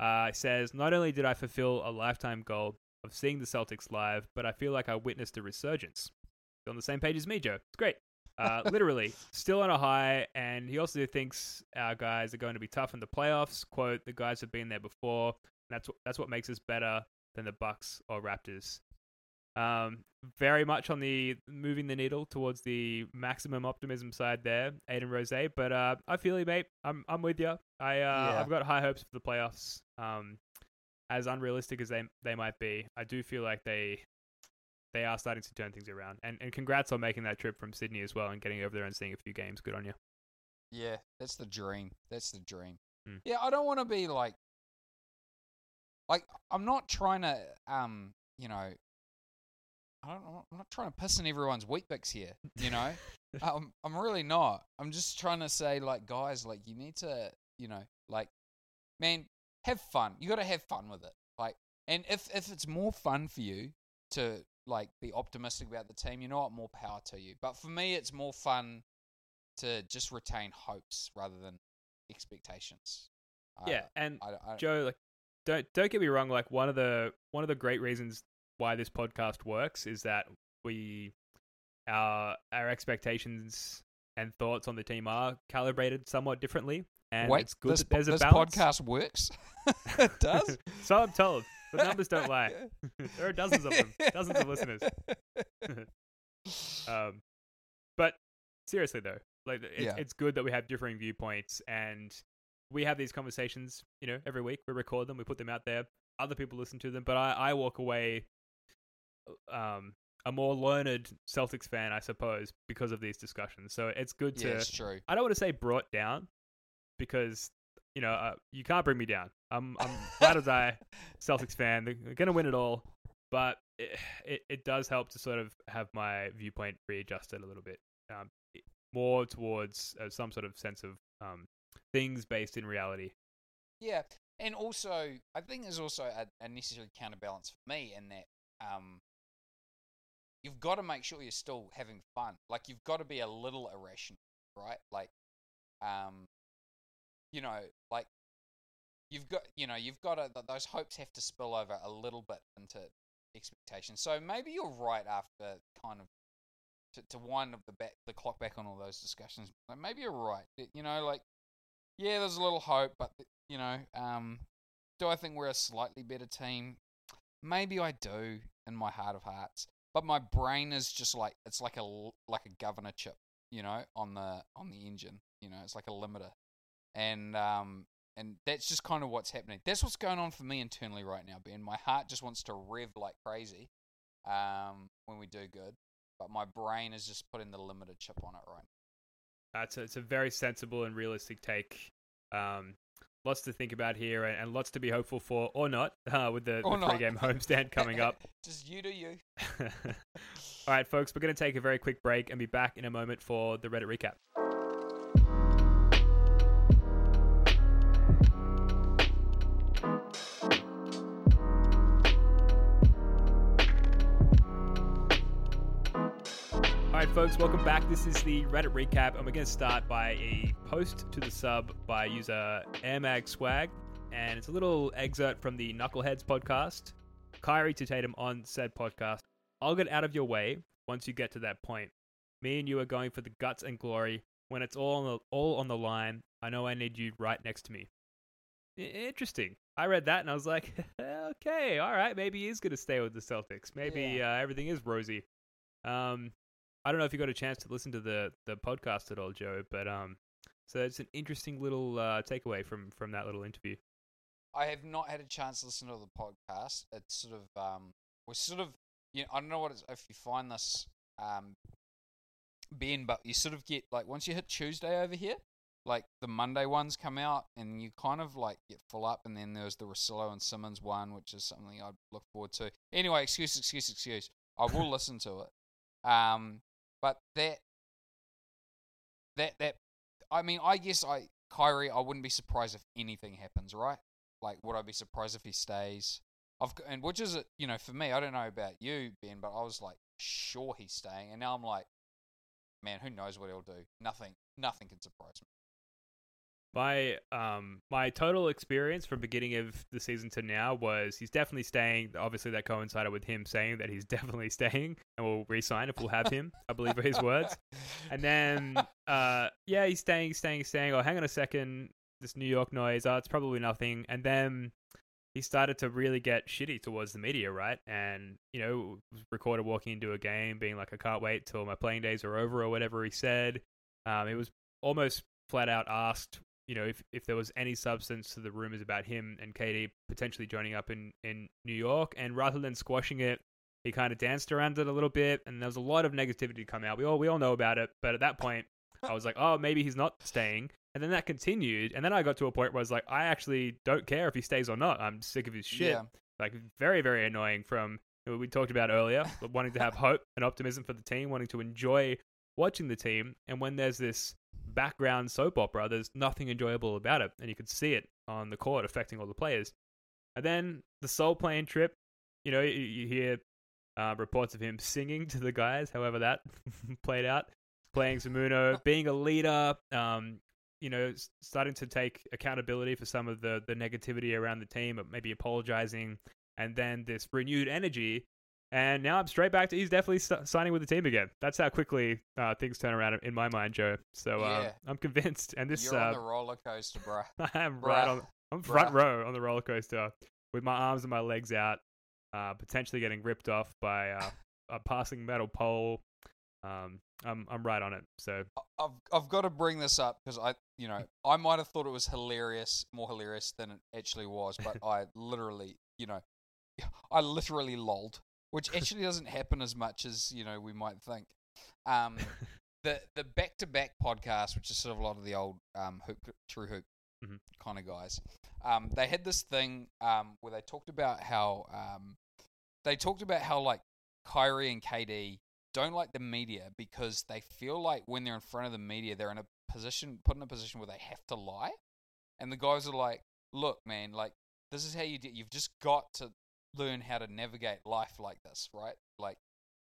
A: uh, says, not only did I fulfill a lifetime goal of seeing the Celtics live, but I feel like I witnessed a resurgence. He's on the same page as me, Joe. It's great. Uh, [LAUGHS] literally, still on a high, and he also thinks our guys are going to be tough in the playoffs. "Quote: The guys have been there before. And that's what that's what makes us better than the Bucks or Raptors." Um, very much on the moving the needle towards the maximum optimism side there, Aiden Rose. But uh, I feel you, mate. I'm I'm with you. I uh,
B: Yeah.
A: I've got high hopes for the playoffs. Um, as unrealistic as they they might be, I do feel like they they are starting to turn things around. And and congrats on making that trip from Sydney as well and getting over there and seeing a few games. Good on you.
B: Yeah, that's the dream. That's the dream.
A: Hmm.
B: Yeah, I don't want to be like, like I'm not trying to, um, you know, I don't, I'm not trying to piss in everyone's Weet-Bix here. You know, [LAUGHS] um, I'm really not. I'm just trying to say, like, guys, like, you need to, you know, like, man, have fun. You got to have fun with it. Like, and if if it's more fun for you to like be optimistic about the team, you know what, more power to you. But for me, it's more fun to just retain hopes rather than expectations.
A: Yeah, and
B: I, I,
A: Joe, like, don't don't get me wrong. Like one of the one of the great reasons why this podcast works is that we our our expectations and thoughts on the team are calibrated somewhat differently, and
B: wait,
A: it's good
B: this,
A: that there's
B: this
A: a balance.
B: podcast works. [LAUGHS] it does. [LAUGHS]
A: so I'm told. The numbers don't lie. [LAUGHS] there are dozens of them, dozens of listeners. um, but seriously though, like it's,
B: Yeah.
A: it's good that we have differing viewpoints and we have these conversations. You know, every week we record them, we put them out there. Other people listen to them, but I, I walk away, um, a more learned Celtics fan, I suppose, because of these discussions. So it's good
B: yeah,
A: to.
B: it's true.
A: I don't want to say brought down, because you know uh, you can't bring me down. I'm I'm glad as I [LAUGHS] Celtics fan. They're gonna win it all, but it, it it does help to sort of have my viewpoint readjusted a little bit, um, more towards uh, some sort of sense of um things based in reality.
B: Yeah, and also I think there's also a, a necessary counterbalance for me in that um, you've got to make sure you're still having fun. Like you've got to be a little irrational, right? Like, um, you know, like you've got, you know, you've got to those hopes have to spill over a little bit into expectations. So maybe you're right after kind of. To, to wind up the back the clock back on all those discussions, like maybe you're right. You know, like yeah, there's a little hope, but you know, um, do I think we're a slightly better team? Maybe I do in my heart of hearts, but my brain is just like it's like a like a governor chip, you know, on the on the engine. You know, it's like a limiter, and um, and that's just kind of what's happening. That's what's going on for me internally right now, Ben. My heart just wants to rev like crazy, um, when we do good, but my brain is just putting the limiter chip on it right now.
A: That's a, it's a very sensible and realistic take. Um, lots to think about here, and, lots to be hopeful for, or not, [LAUGHS] uh, with the, the three game homestand coming up. [LAUGHS]
B: just you do you. [LAUGHS]
A: All right, folks, we're going to take a very quick break and be back in a moment for the Reddit recap. Folks, welcome back. This is the Reddit recap, and we're going to start by a post to the sub by user Airmag Swag, and it's a little excerpt from the Knuckleheads podcast. Kyrie to Tatum on said podcast. I'll get out of your way once you get to that point. Me and you are going for the guts and glory. When it's all on the, all on the line, I know I need you right next to me. I- interesting. I read that and I was like, [LAUGHS] okay, all right, maybe he is going to stay with the Celtics. Maybe uh, everything is rosy. Um, I don't know if you got a chance to listen to the the podcast at all, Joe, but um, so it's an interesting little uh, takeaway from from that little interview.
B: I have not had a chance to listen to the podcast. It's sort of um, we're sort of you know, I don't know what it's, if you find this um, Ben, but you sort of get like once you hit Tuesday over here, like the Monday ones come out and you kind of like get full up, and then there's the Russillo and Simmons one, which is something I'd look forward to. Anyway, excuse, excuse, excuse. I will [LAUGHS] listen to it. Um, but that that that I mean, I guess I Kyrie, I wouldn't be surprised if anything happens, right? Like, would I be surprised if he stays? I've and which is? You know, for me, I don't know about you, Ben, but I was like sure he's staying, and now I'm like, man, who knows what he'll do? Nothing, nothing can surprise me.
A: My um my total experience from beginning of the season to now was he's definitely staying. Obviously, that coincided with him saying that he's [LAUGHS] definitely staying and we'll resign if we'll have him. I believe are his words. And then [LAUGHS] uh yeah, he's staying, staying, staying. Oh, hang on a second, this New York noise. Oh, it's probably nothing. And then he started to really get shitty towards the media, right? And you know, was recorded walking into a game, being like, "I can't wait till my playing days are over," or whatever he said. Um, it was almost flat out asked, you know, if if there was any substance to the rumors about him and KD potentially joining up in in New York, and rather than squashing it, he kind of danced around it a little bit, and there was a lot of negativity to come out. We all we all know about it, but at that point, I was like, oh, maybe he's not staying. And then that continued, and then I got to a point where I was like, I actually don't care if he stays or not. I'm sick of his shit.
B: Yeah.
A: Like very very annoying. From what we talked about earlier, wanting to have [LAUGHS] hope and optimism for the team, wanting to enjoy watching the team, and when there's this background soap opera, there's nothing enjoyable about it, and you could see it on the court affecting all the players. And then the soul plane trip, you know, you, you hear uh, reports of him singing to the guys, however that [LAUGHS] played out, playing some Uno, [LAUGHS] being a leader, um, you know, starting to take accountability for some of the, the negativity around the team, but maybe apologizing, and then this renewed energy. And now I'm straight back to he's definitely s- signing with the team again. That's how quickly uh, things turn around in my mind, Joe. So uh,
B: Yeah.
A: I'm convinced. And this,
B: You're on
A: uh,
B: the roller coaster, bro. [LAUGHS]
A: I'm right on. I'm front
B: Bruh.
A: row on the roller coaster with my arms and my legs out, uh, potentially getting ripped off by uh, a passing metal pole. Um, I'm I'm right on it. So
B: I've I've got to bring this up because I, you know, I might have thought it was hilarious, more hilarious than it actually was, but [LAUGHS] I literally, you know, [LAUGHS] I literally lolled, which actually doesn't happen as much as you know we might think. Um, [LAUGHS] the the back to back podcast, which is sort of a lot of the old um hoop, TrueHoop
A: Mhm.
B: kind of guys, um, they had this thing um where they talked about how um they talked about how like Kyrie and KD don't like the media because they feel like when they're in front of the media, they're in a position, put in a position where they have to lie. And the guys are like, look, man, like, this is how you do You've just got to learn how to navigate life like this, right? Like,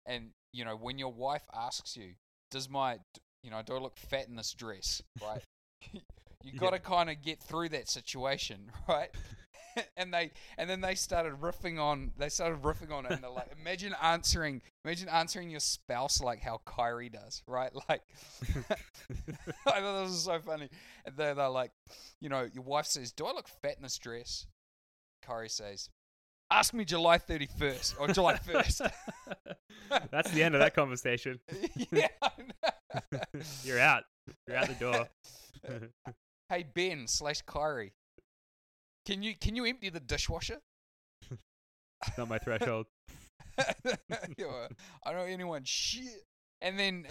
B: and, you know, when your wife asks you, does my, you know, do I look fat in this dress, right? [LAUGHS] [LAUGHS] you got to kind of get through that situation, [LAUGHS] right? and they and then they started riffing on they started riffing on it and they're like imagine answering imagine answering your spouse like how Kyrie does right like I thought this was so funny and they're, they're like you know your wife says do I look fat in this dress Kyrie says ask me July 31st or July 1st [LAUGHS]
A: that's the end of that conversation. [LAUGHS]
B: yeah
A: You're out. You're out the door. [LAUGHS]
B: hey Ben slash Kyrie can you can you empty the dishwasher
A: Not my threshold.
B: Yeah, I don't know anyone shit. And then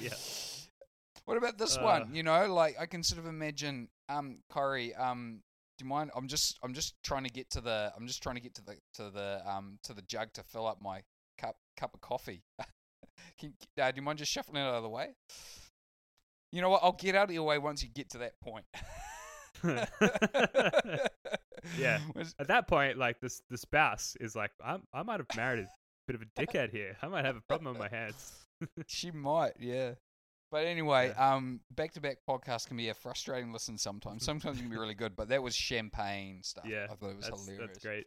A: yeah.
B: What about this
A: Uh.
B: one? You know, like I can sort of imagine um Corey, um do you mind I'm just I'm just trying to get to the I'm just trying to get to the to the um to the jug to fill up my cup cup of coffee. [LAUGHS] can, uh, do you mind just shuffling it out of the way? You know what? I'll get out of your way once you get to that point. [LAUGHS]
A: Yeah. [LAUGHS] At that point, like this, the spouse is like, I, I might have married a bit of a dickhead here. I might have a problem on my hands.
B: She might, yeah. But anyway, um, back to back podcasts can be a frustrating listen sometimes. [LAUGHS] Sometimes it can be really good, but that was champagne stuff.
A: Yeah,
B: I thought it was
A: that's,
B: hilarious.
A: that's great.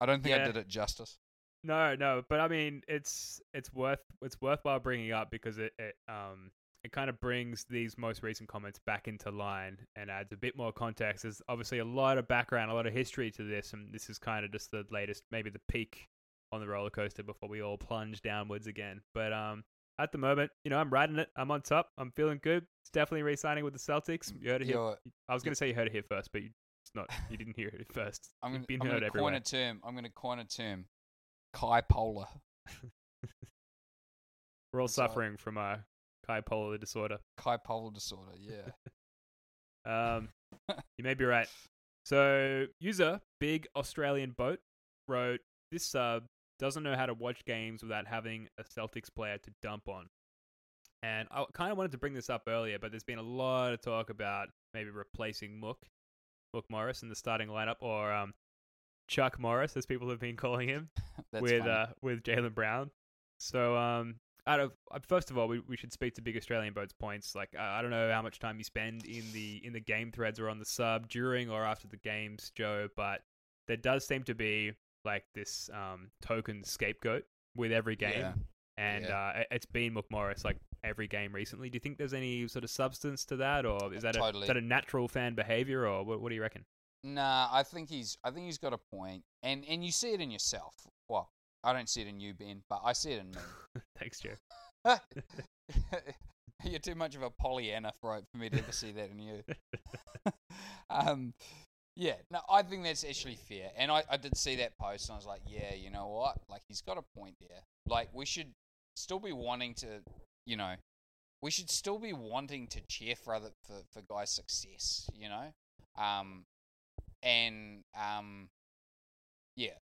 B: I don't think I did it justice.
A: No, no, but I mean, it's it's worth it's worthwhile bringing up because it, it um it kind of brings these most recent comments back into line and adds a bit more context. There's obviously a lot of background, a lot of history to this, and this is kind of just the latest, maybe the peak on the roller coaster before we all plunge downwards again. But um, at the moment, you know, I'm riding it. I'm on top. I'm feeling good. It's definitely re-signing with the Celtics. You heard it here.
B: You're-
A: I was going to say you heard it here first, but you, it's not. You didn't hear it [LAUGHS] first.
B: I'm I'm
A: heard
B: gonna
A: everywhere.
B: coin a term. I'm gonna coin a term. Kai Polar. [LAUGHS]
A: We're all
B: That's all right.
A: suffering from uh, bipolar disorder.
B: Kai Polar disorder. Yeah. [LAUGHS]
A: Um, you may be right. So, user Big Australian Boat wrote this sub doesn't know how to watch games without having a Celtics player to dump on. And I kind of wanted to bring this up earlier, but there's been a lot of talk about maybe replacing Mook, Mook Morris in the starting lineup, or um, Chuck Morris, as people have been calling him [LAUGHS] with
B: funny.
A: uh, with Jaylen Brown. So um, out of uh, first of all, we, we should speak to Big Australian Boats points. Like uh, I don't know how much time you spend in the in the game threads or on the sub during or after the games, Joe, but there does seem to be like this um, token scapegoat with every game.
B: Yeah.
A: and
B: Yeah.
A: uh, it- it's been Mook Morris like every game recently. Do you think there's any sort of substance to that, or is that a,
B: Totally.
A: is that a natural fan behavior, or what, what do you reckon?
B: Nah, I think he's I think he's got a point, and and you see it in yourself. Well, I don't see it in you, Ben, but I see it in me. [LAUGHS]
A: Thanks, Joe. [LAUGHS]
B: You're too much of a Pollyanna for for me to ever see that in you. [LAUGHS] um, yeah, no, I think that's actually fair. And I, I did see that post and I was like, yeah, you know what? Like, he's got a point there. Like, we should still be wanting to, you know, we should still be wanting to cheer for other for, for guys' success, you know? Um, and um, yeah,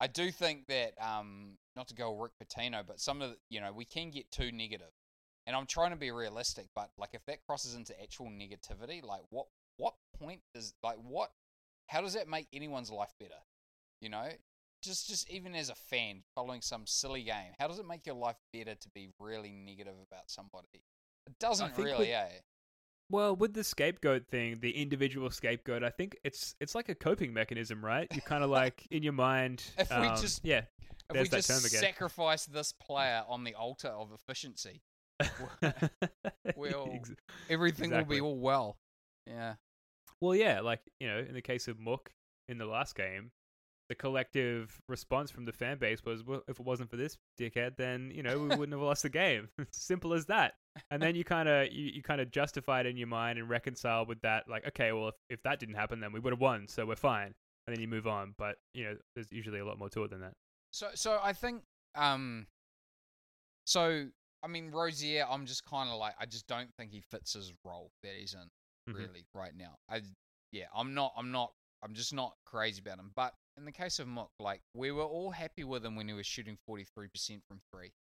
B: I do think that um, not to go Rick Pitino, but some of the, you know we can get too negative. negative, and I'm trying to be realistic. But like if that crosses into actual negativity, like what what point does like what how does that make anyone's life better? You know, just just even as a fan following some silly game, how does it make your life better to be really negative about somebody? It doesn't really,
A: with-
B: eh?
A: Well, with the scapegoat thing, the individual scapegoat, I think it's it's like a coping mechanism, right? You're kind of [LAUGHS] like in your mind.
B: If we
A: um,
B: just-
A: yeah,
B: If
A: There's
B: we
A: that
B: just
A: term again.
B: sacrifice this player on the altar of efficiency, [LAUGHS] We'll- everything will be all well. Yeah.
A: Well, yeah, like you know, in the case of Mook in the last game, the collective response from the fan base was, "Well, if it wasn't for this dickhead, then you know we [LAUGHS] wouldn't have lost the game." [LAUGHS] Simple as that. And then you kind of you, you kind of justify it in your mind and reconcile with that, like, okay, well, if, if that didn't happen, then we would have won, so we're fine. And then you move on. But you know, there's usually a lot more to it than that.
B: So so I think um so I mean Rozier, I'm just kinda like I just don't think he fits his role that he's in
A: Mhm.
B: really right now. I yeah, I'm not I'm not I'm just not crazy about him. But in the case of Mook, like we were all happy with him when he was shooting forty three percent from three.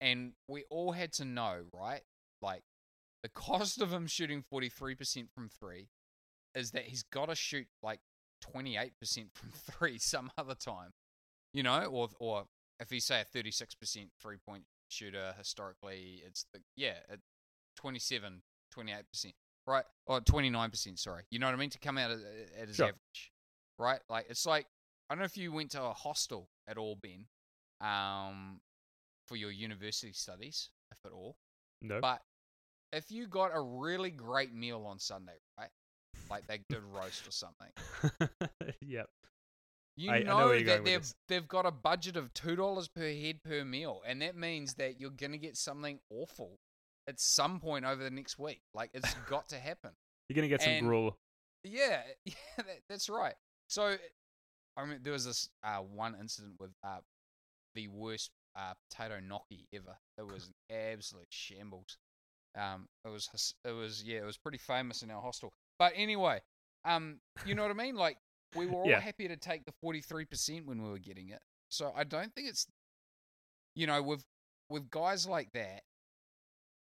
B: And we all had to know, right? Like the cost of him shooting forty three percent from three is that he's gotta shoot like twenty eight percent [LAUGHS] from three some other time you know, or or if you say a thirty six percent three point shooter historically, it's the yeah, at 27, 28 percent, right, or twenty nine percent. Sorry, you know what I mean to come out at, his
A: Sure.
B: average, right? Like it's like I don't know if you went to a hostel at all, Ben, um, for your university studies, if at all,
A: No.
B: but if you got a really great meal on Sunday, right, like they did roast or something. [LAUGHS]
A: yep.
B: You
A: I- I know
B: know,
A: you're going
B: that they've they've got a budget of two dollars per head per meal, and that means that you're gonna get something awful at some point over the next week. Like it's [LAUGHS] got to happen.
A: You're gonna get some gruel.
B: Yeah, [LAUGHS] yeah, that, that's right. So, I mean, there was this uh, one incident with uh, the worst uh, potato gnocchi ever. It was an absolute shambles. Um, it was it was yeah, it was pretty famous in our hostel. But anyway, um, you know what I mean? Like we were all
A: Yeah.
B: happy to take the forty three percent when we were getting it. So I don't think it's, you know, with with guys like that,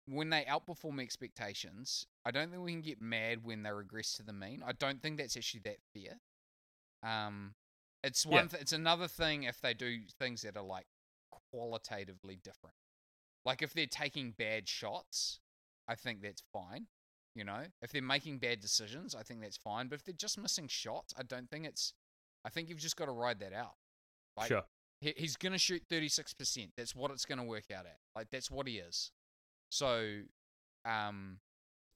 B: when they outperform expectations, I don't think we can get mad when they regress to the mean. I don't think that's actually that fair. Um, it's
A: Yeah.
B: one. Th- it's another thing if they do things that are like qualitatively different. Like if they're taking bad shots, I think that's fine. You know, if they're making bad decisions, I think that's fine. But if they're just missing shots, I don't think it's. I think you've just got to ride that out. Like,
A: sure.
B: he, he's going to shoot 36%. That's what it's going to work out at. Like, that's what he is. So, um,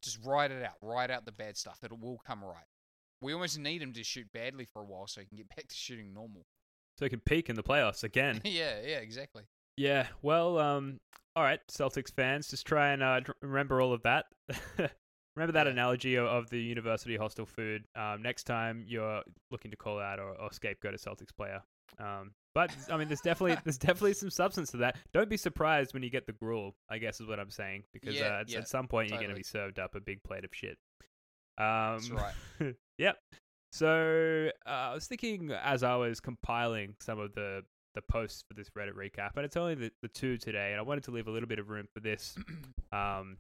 B: just write it out. Write out the bad stuff. It will come right. We almost need him to shoot badly for a while so he can get [LAUGHS] back to shooting normal.
A: So he can peak in the playoffs again. [LAUGHS]
B: yeah, yeah, exactly.
A: Yeah, well, um, all right, Celtics fans, just try and uh, remember all of that. [LAUGHS] remember that
B: Yeah.
A: analogy of, of the university hostel food. Um, next time you're looking to call out or, or scapegoat a Celtics player. Um, but I mean, there's definitely [LAUGHS] there's definitely some substance to that. Don't be surprised when you get the gruel. I guess is what I'm saying because
B: Yeah,
A: uh, at,
B: yeah,
A: at some point you're going to be served up a big plate of shit. Um,
B: That's right. [LAUGHS]
A: yep. So uh, I was thinking as I was compiling some of the the posts for this Reddit recap, and it's only the, the two today, and I wanted to leave a little bit of room for this. [CLEARS THROAT] Um,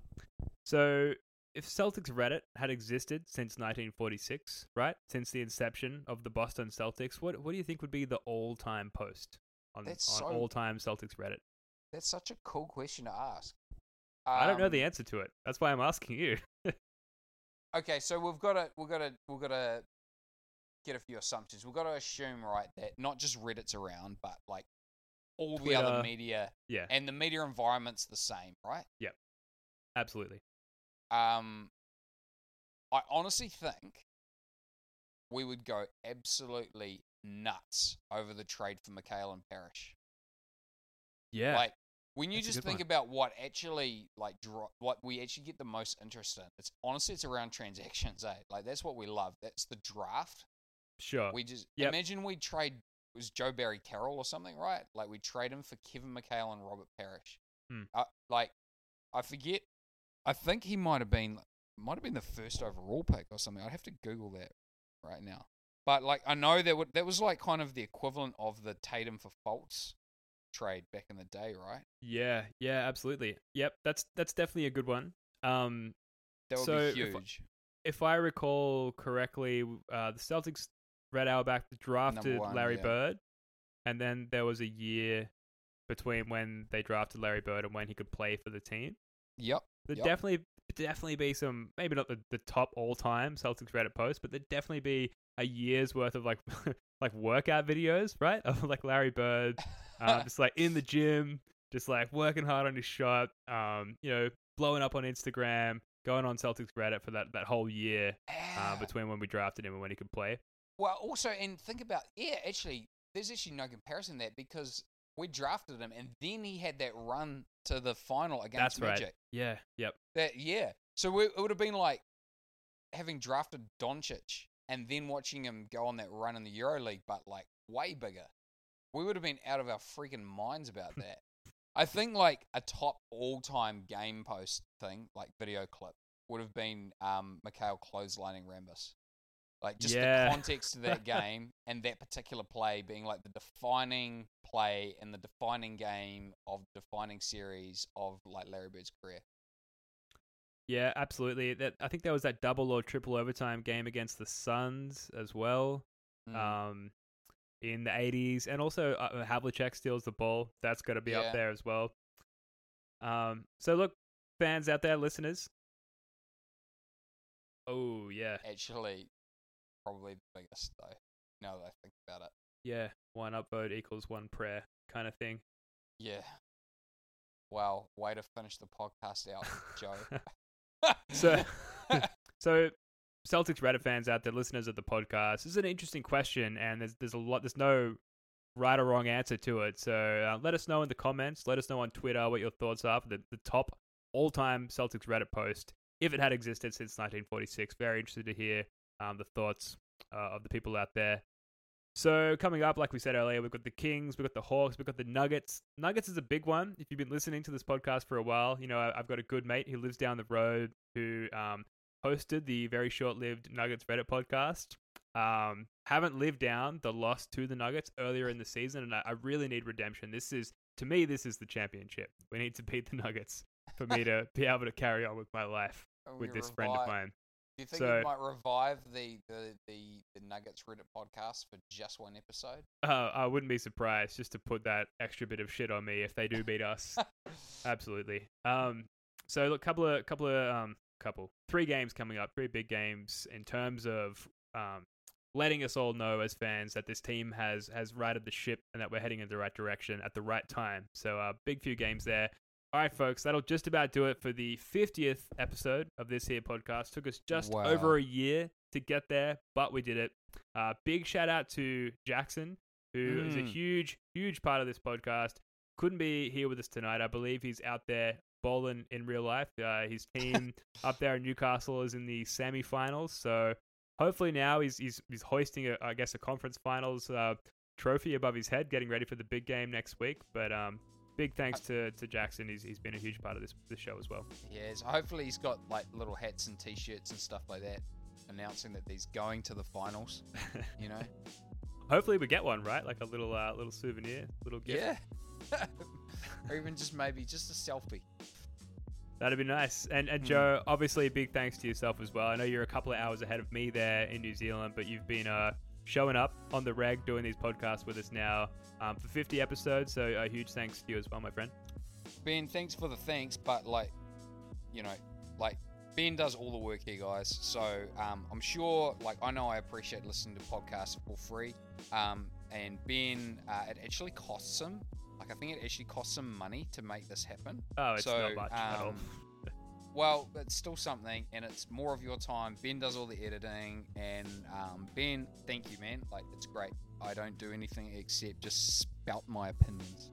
A: so if Celtics Reddit had existed since 1946, right, since the inception of the Boston Celtics, what what do you think would be the all time post on on
B: so-
A: all time Celtics Reddit?
B: That's such a cool question to ask.
A: I don't know
B: Um,
A: the answer to it. That's why I'm asking you. [LAUGHS]
B: Okay, so we've got to we've got to we've got to get a few assumptions. We've got to assume right that not just Reddit's around, but like all the other media
A: Yeah,
B: and the media environment's the same, right?
A: Yep, absolutely.
B: Um, I honestly think we would go absolutely nuts over the trade for McHale and Parish.
A: Yeah,
B: Like when you
A: That's
B: just think
A: one.
B: about what actually like dro- what we actually get the most interest in, it's honestly it's around transactions, eh? Like that's what we love. That's the draft.
A: sure.
B: We just
A: Yep.
B: imagine we trade it was Joe Barry Carroll or something, right? Like we trade him for Kevin McHale and Robert Parish.
A: Hmm.
B: Uh, like I forget. I think he might have been might have been the first overall pick or something. I'd have to Google that right now. But like I know that would, that was like kind of the equivalent of the Tatum for Fultz trade back in the day, right?
A: Yeah, yeah, absolutely. Yep, that's that's definitely a good one. Um,
B: That would
A: So,
B: be
A: if I-
B: huge.
A: if I recall correctly, uh, the Celtics Red Auerbach drafted
B: one,
A: Larry
B: yeah.
A: Bird, and then there was a year between when they drafted Larry Bird and when he could play for the team.
B: Yep.
A: There'd
B: Yep.
A: definitely definitely be some maybe not the, the top all time Celtics Reddit post, but there'd definitely be a year's worth of like [LAUGHS] like workout videos, right? Of like Larry Bird, um, [LAUGHS] just like in the gym, just like working hard on his shot, um, you know, blowing up on Instagram, going on Celtics Reddit for that, that whole year uh, between when we drafted him and when he could play.
B: Well, also, and think about yeah, actually, there's actually no comparison there because we drafted him, and then he had that run to the final against
A: That's right. Yeah, yep.
B: That yeah, so we, it would have been like having drafted Doncic and then watching him go on that run in the EuroLeague, but like way bigger. We would have been out of our freaking minds about [LAUGHS] that. I think like a top all-time game post thing, like video clip, would have been um, McHale clotheslining Rambis. Like just
A: Yeah.
B: the context of that [LAUGHS] game and that particular play being like the defining play and the defining game of defining series of like Larry Bird's career.
A: Yeah, absolutely. That I think there was that double or triple overtime game against the Suns as well.
B: Mm.
A: Um, in the 80s, and also uh, Havlicek steals the ball. That's got to be
B: Yeah.
A: up there as well. Um, so look, fans out there, listeners. Oh yeah,
B: Actually, probably the biggest though. Now that I think about it.
A: Yeah. One upvote equals one prayer, kind of thing.
B: Yeah. Wow, way to finish the podcast out, Joe. [LAUGHS] [LAUGHS]
A: So, [LAUGHS] so Celtics Reddit fans out there, listeners of the podcast, this is an interesting question, and there's there's a lot, there's no right or wrong answer to it. So uh, let us know in the comments. Let us know on Twitter what your thoughts are for the, the top all-time Celtics Reddit post, if it had existed since 1946. Very interested to hear um, the thoughts uh, of the people out there. So coming up, like we said earlier, we've got the Kings, we've got the Hawks, we've got the Nuggets. Nuggets is a big one. If you've been listening to this podcast for a while, you know I've got a good mate who lives down the road who um, hosted the very short-lived Nuggets Reddit podcast. Um, haven't lived down the loss to the Nuggets earlier in the season, and I, I really need redemption. This is to me, this is the championship. We need to beat the Nuggets for me to be able to carry on with my life [LAUGHS] with
B: We
A: this friend of mine.
B: Do you think
A: So-
B: you might revive the, the, the, the Nuggets Reddit podcast for just one episode?
A: Uh, I wouldn't be surprised just to put that extra bit of shit on me if they do beat us. [LAUGHS] Absolutely. Um, so look, couple of couple of um, couple three games coming up, three big games in terms of um, letting us all know as fans that this team has has righted the ship and that we're heading in the right direction at the right time. So uh, big few games there. All right, folks, that'll just about do it for the 50th episode of this here podcast. Took us just
B: Wow.
A: over a year to get there, but we did it. Uh, big shout out to Jackson, who is a
B: Mm.
A: huge, huge part of this podcast. Couldn't be here with us tonight. I believe he's out there bowling in real life. Uh, his [LAUGHS] team up there in Newcastle is in the semi-finals, so hopefully now he's he's, he's hoisting, a, I guess, a conference finals uh, trophy above his head, getting ready for the big game next week. But um, big thanks to, to Jackson. He's, he's been a huge part of this this show as well.
B: Yes. Hopefully he's got like little hats and t-shirts and stuff like that, announcing that he's going to the finals. [LAUGHS] You know?
A: hopefully we get one right, like a little uh, little souvenir, little gift.
B: yeah. [LAUGHS] or even just maybe just a selfie.
A: That'd be nice. And and
B: Hmm.
A: Joe, obviously, big thanks to yourself as well. I know you're a couple of hours ahead of me there in New Zealand, but you've been uh, showing up on the reg, doing these podcasts with us now um, for 50 episodes. So a huge thanks to you as well, my friend.
B: Ben, thanks for the thanks, but like, you know, like Ben does all the work here, guys. So um, I'm sure, like, I know I appreciate listening to podcasts for free. Um, and Ben, uh, it actually costs him Like I think it actually costs some money to make this happen.
A: Oh, it's
B: so,
A: not much at all.
B: Well, it's still something, and it's more of your time. Ben does all the editing, and um, Ben, thank you, man. Like it's great. I don't do anything except just spout my opinions.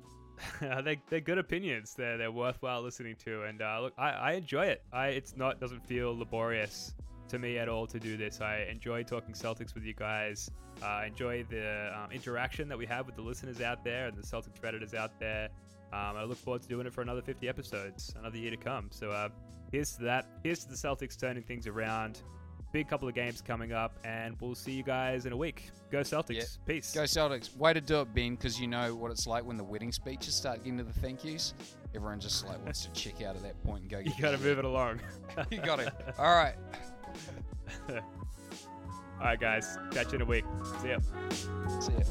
B: [LAUGHS]
A: they they're good opinions. They're they're worthwhile listening to, and uh, look, I, I enjoy it. I it's not doesn't feel laborious to me at all to do this. I enjoy talking Celtics with you guys. Uh, I enjoy the um, interaction that we have with the listeners out there and the Celtics redditors out there. Um, I look forward to doing it for another 50 episodes, another year to come. So uh, here's to that. Here's to the Celtics turning things around. Big couple of games coming up, and we'll see you guys in a week. Go Celtics.
B: Yeah.
A: Peace.
B: Go Celtics! Way to do it, Ben, because you know what it's like when the wedding speeches start getting to the thank yous. Everyone just like wants to check out at that point and go. [LAUGHS]
A: You got to move it along. [LAUGHS]
B: You got it. All right. [LAUGHS]
A: All right, guys. Catch you in a week. See ya.
B: See ya.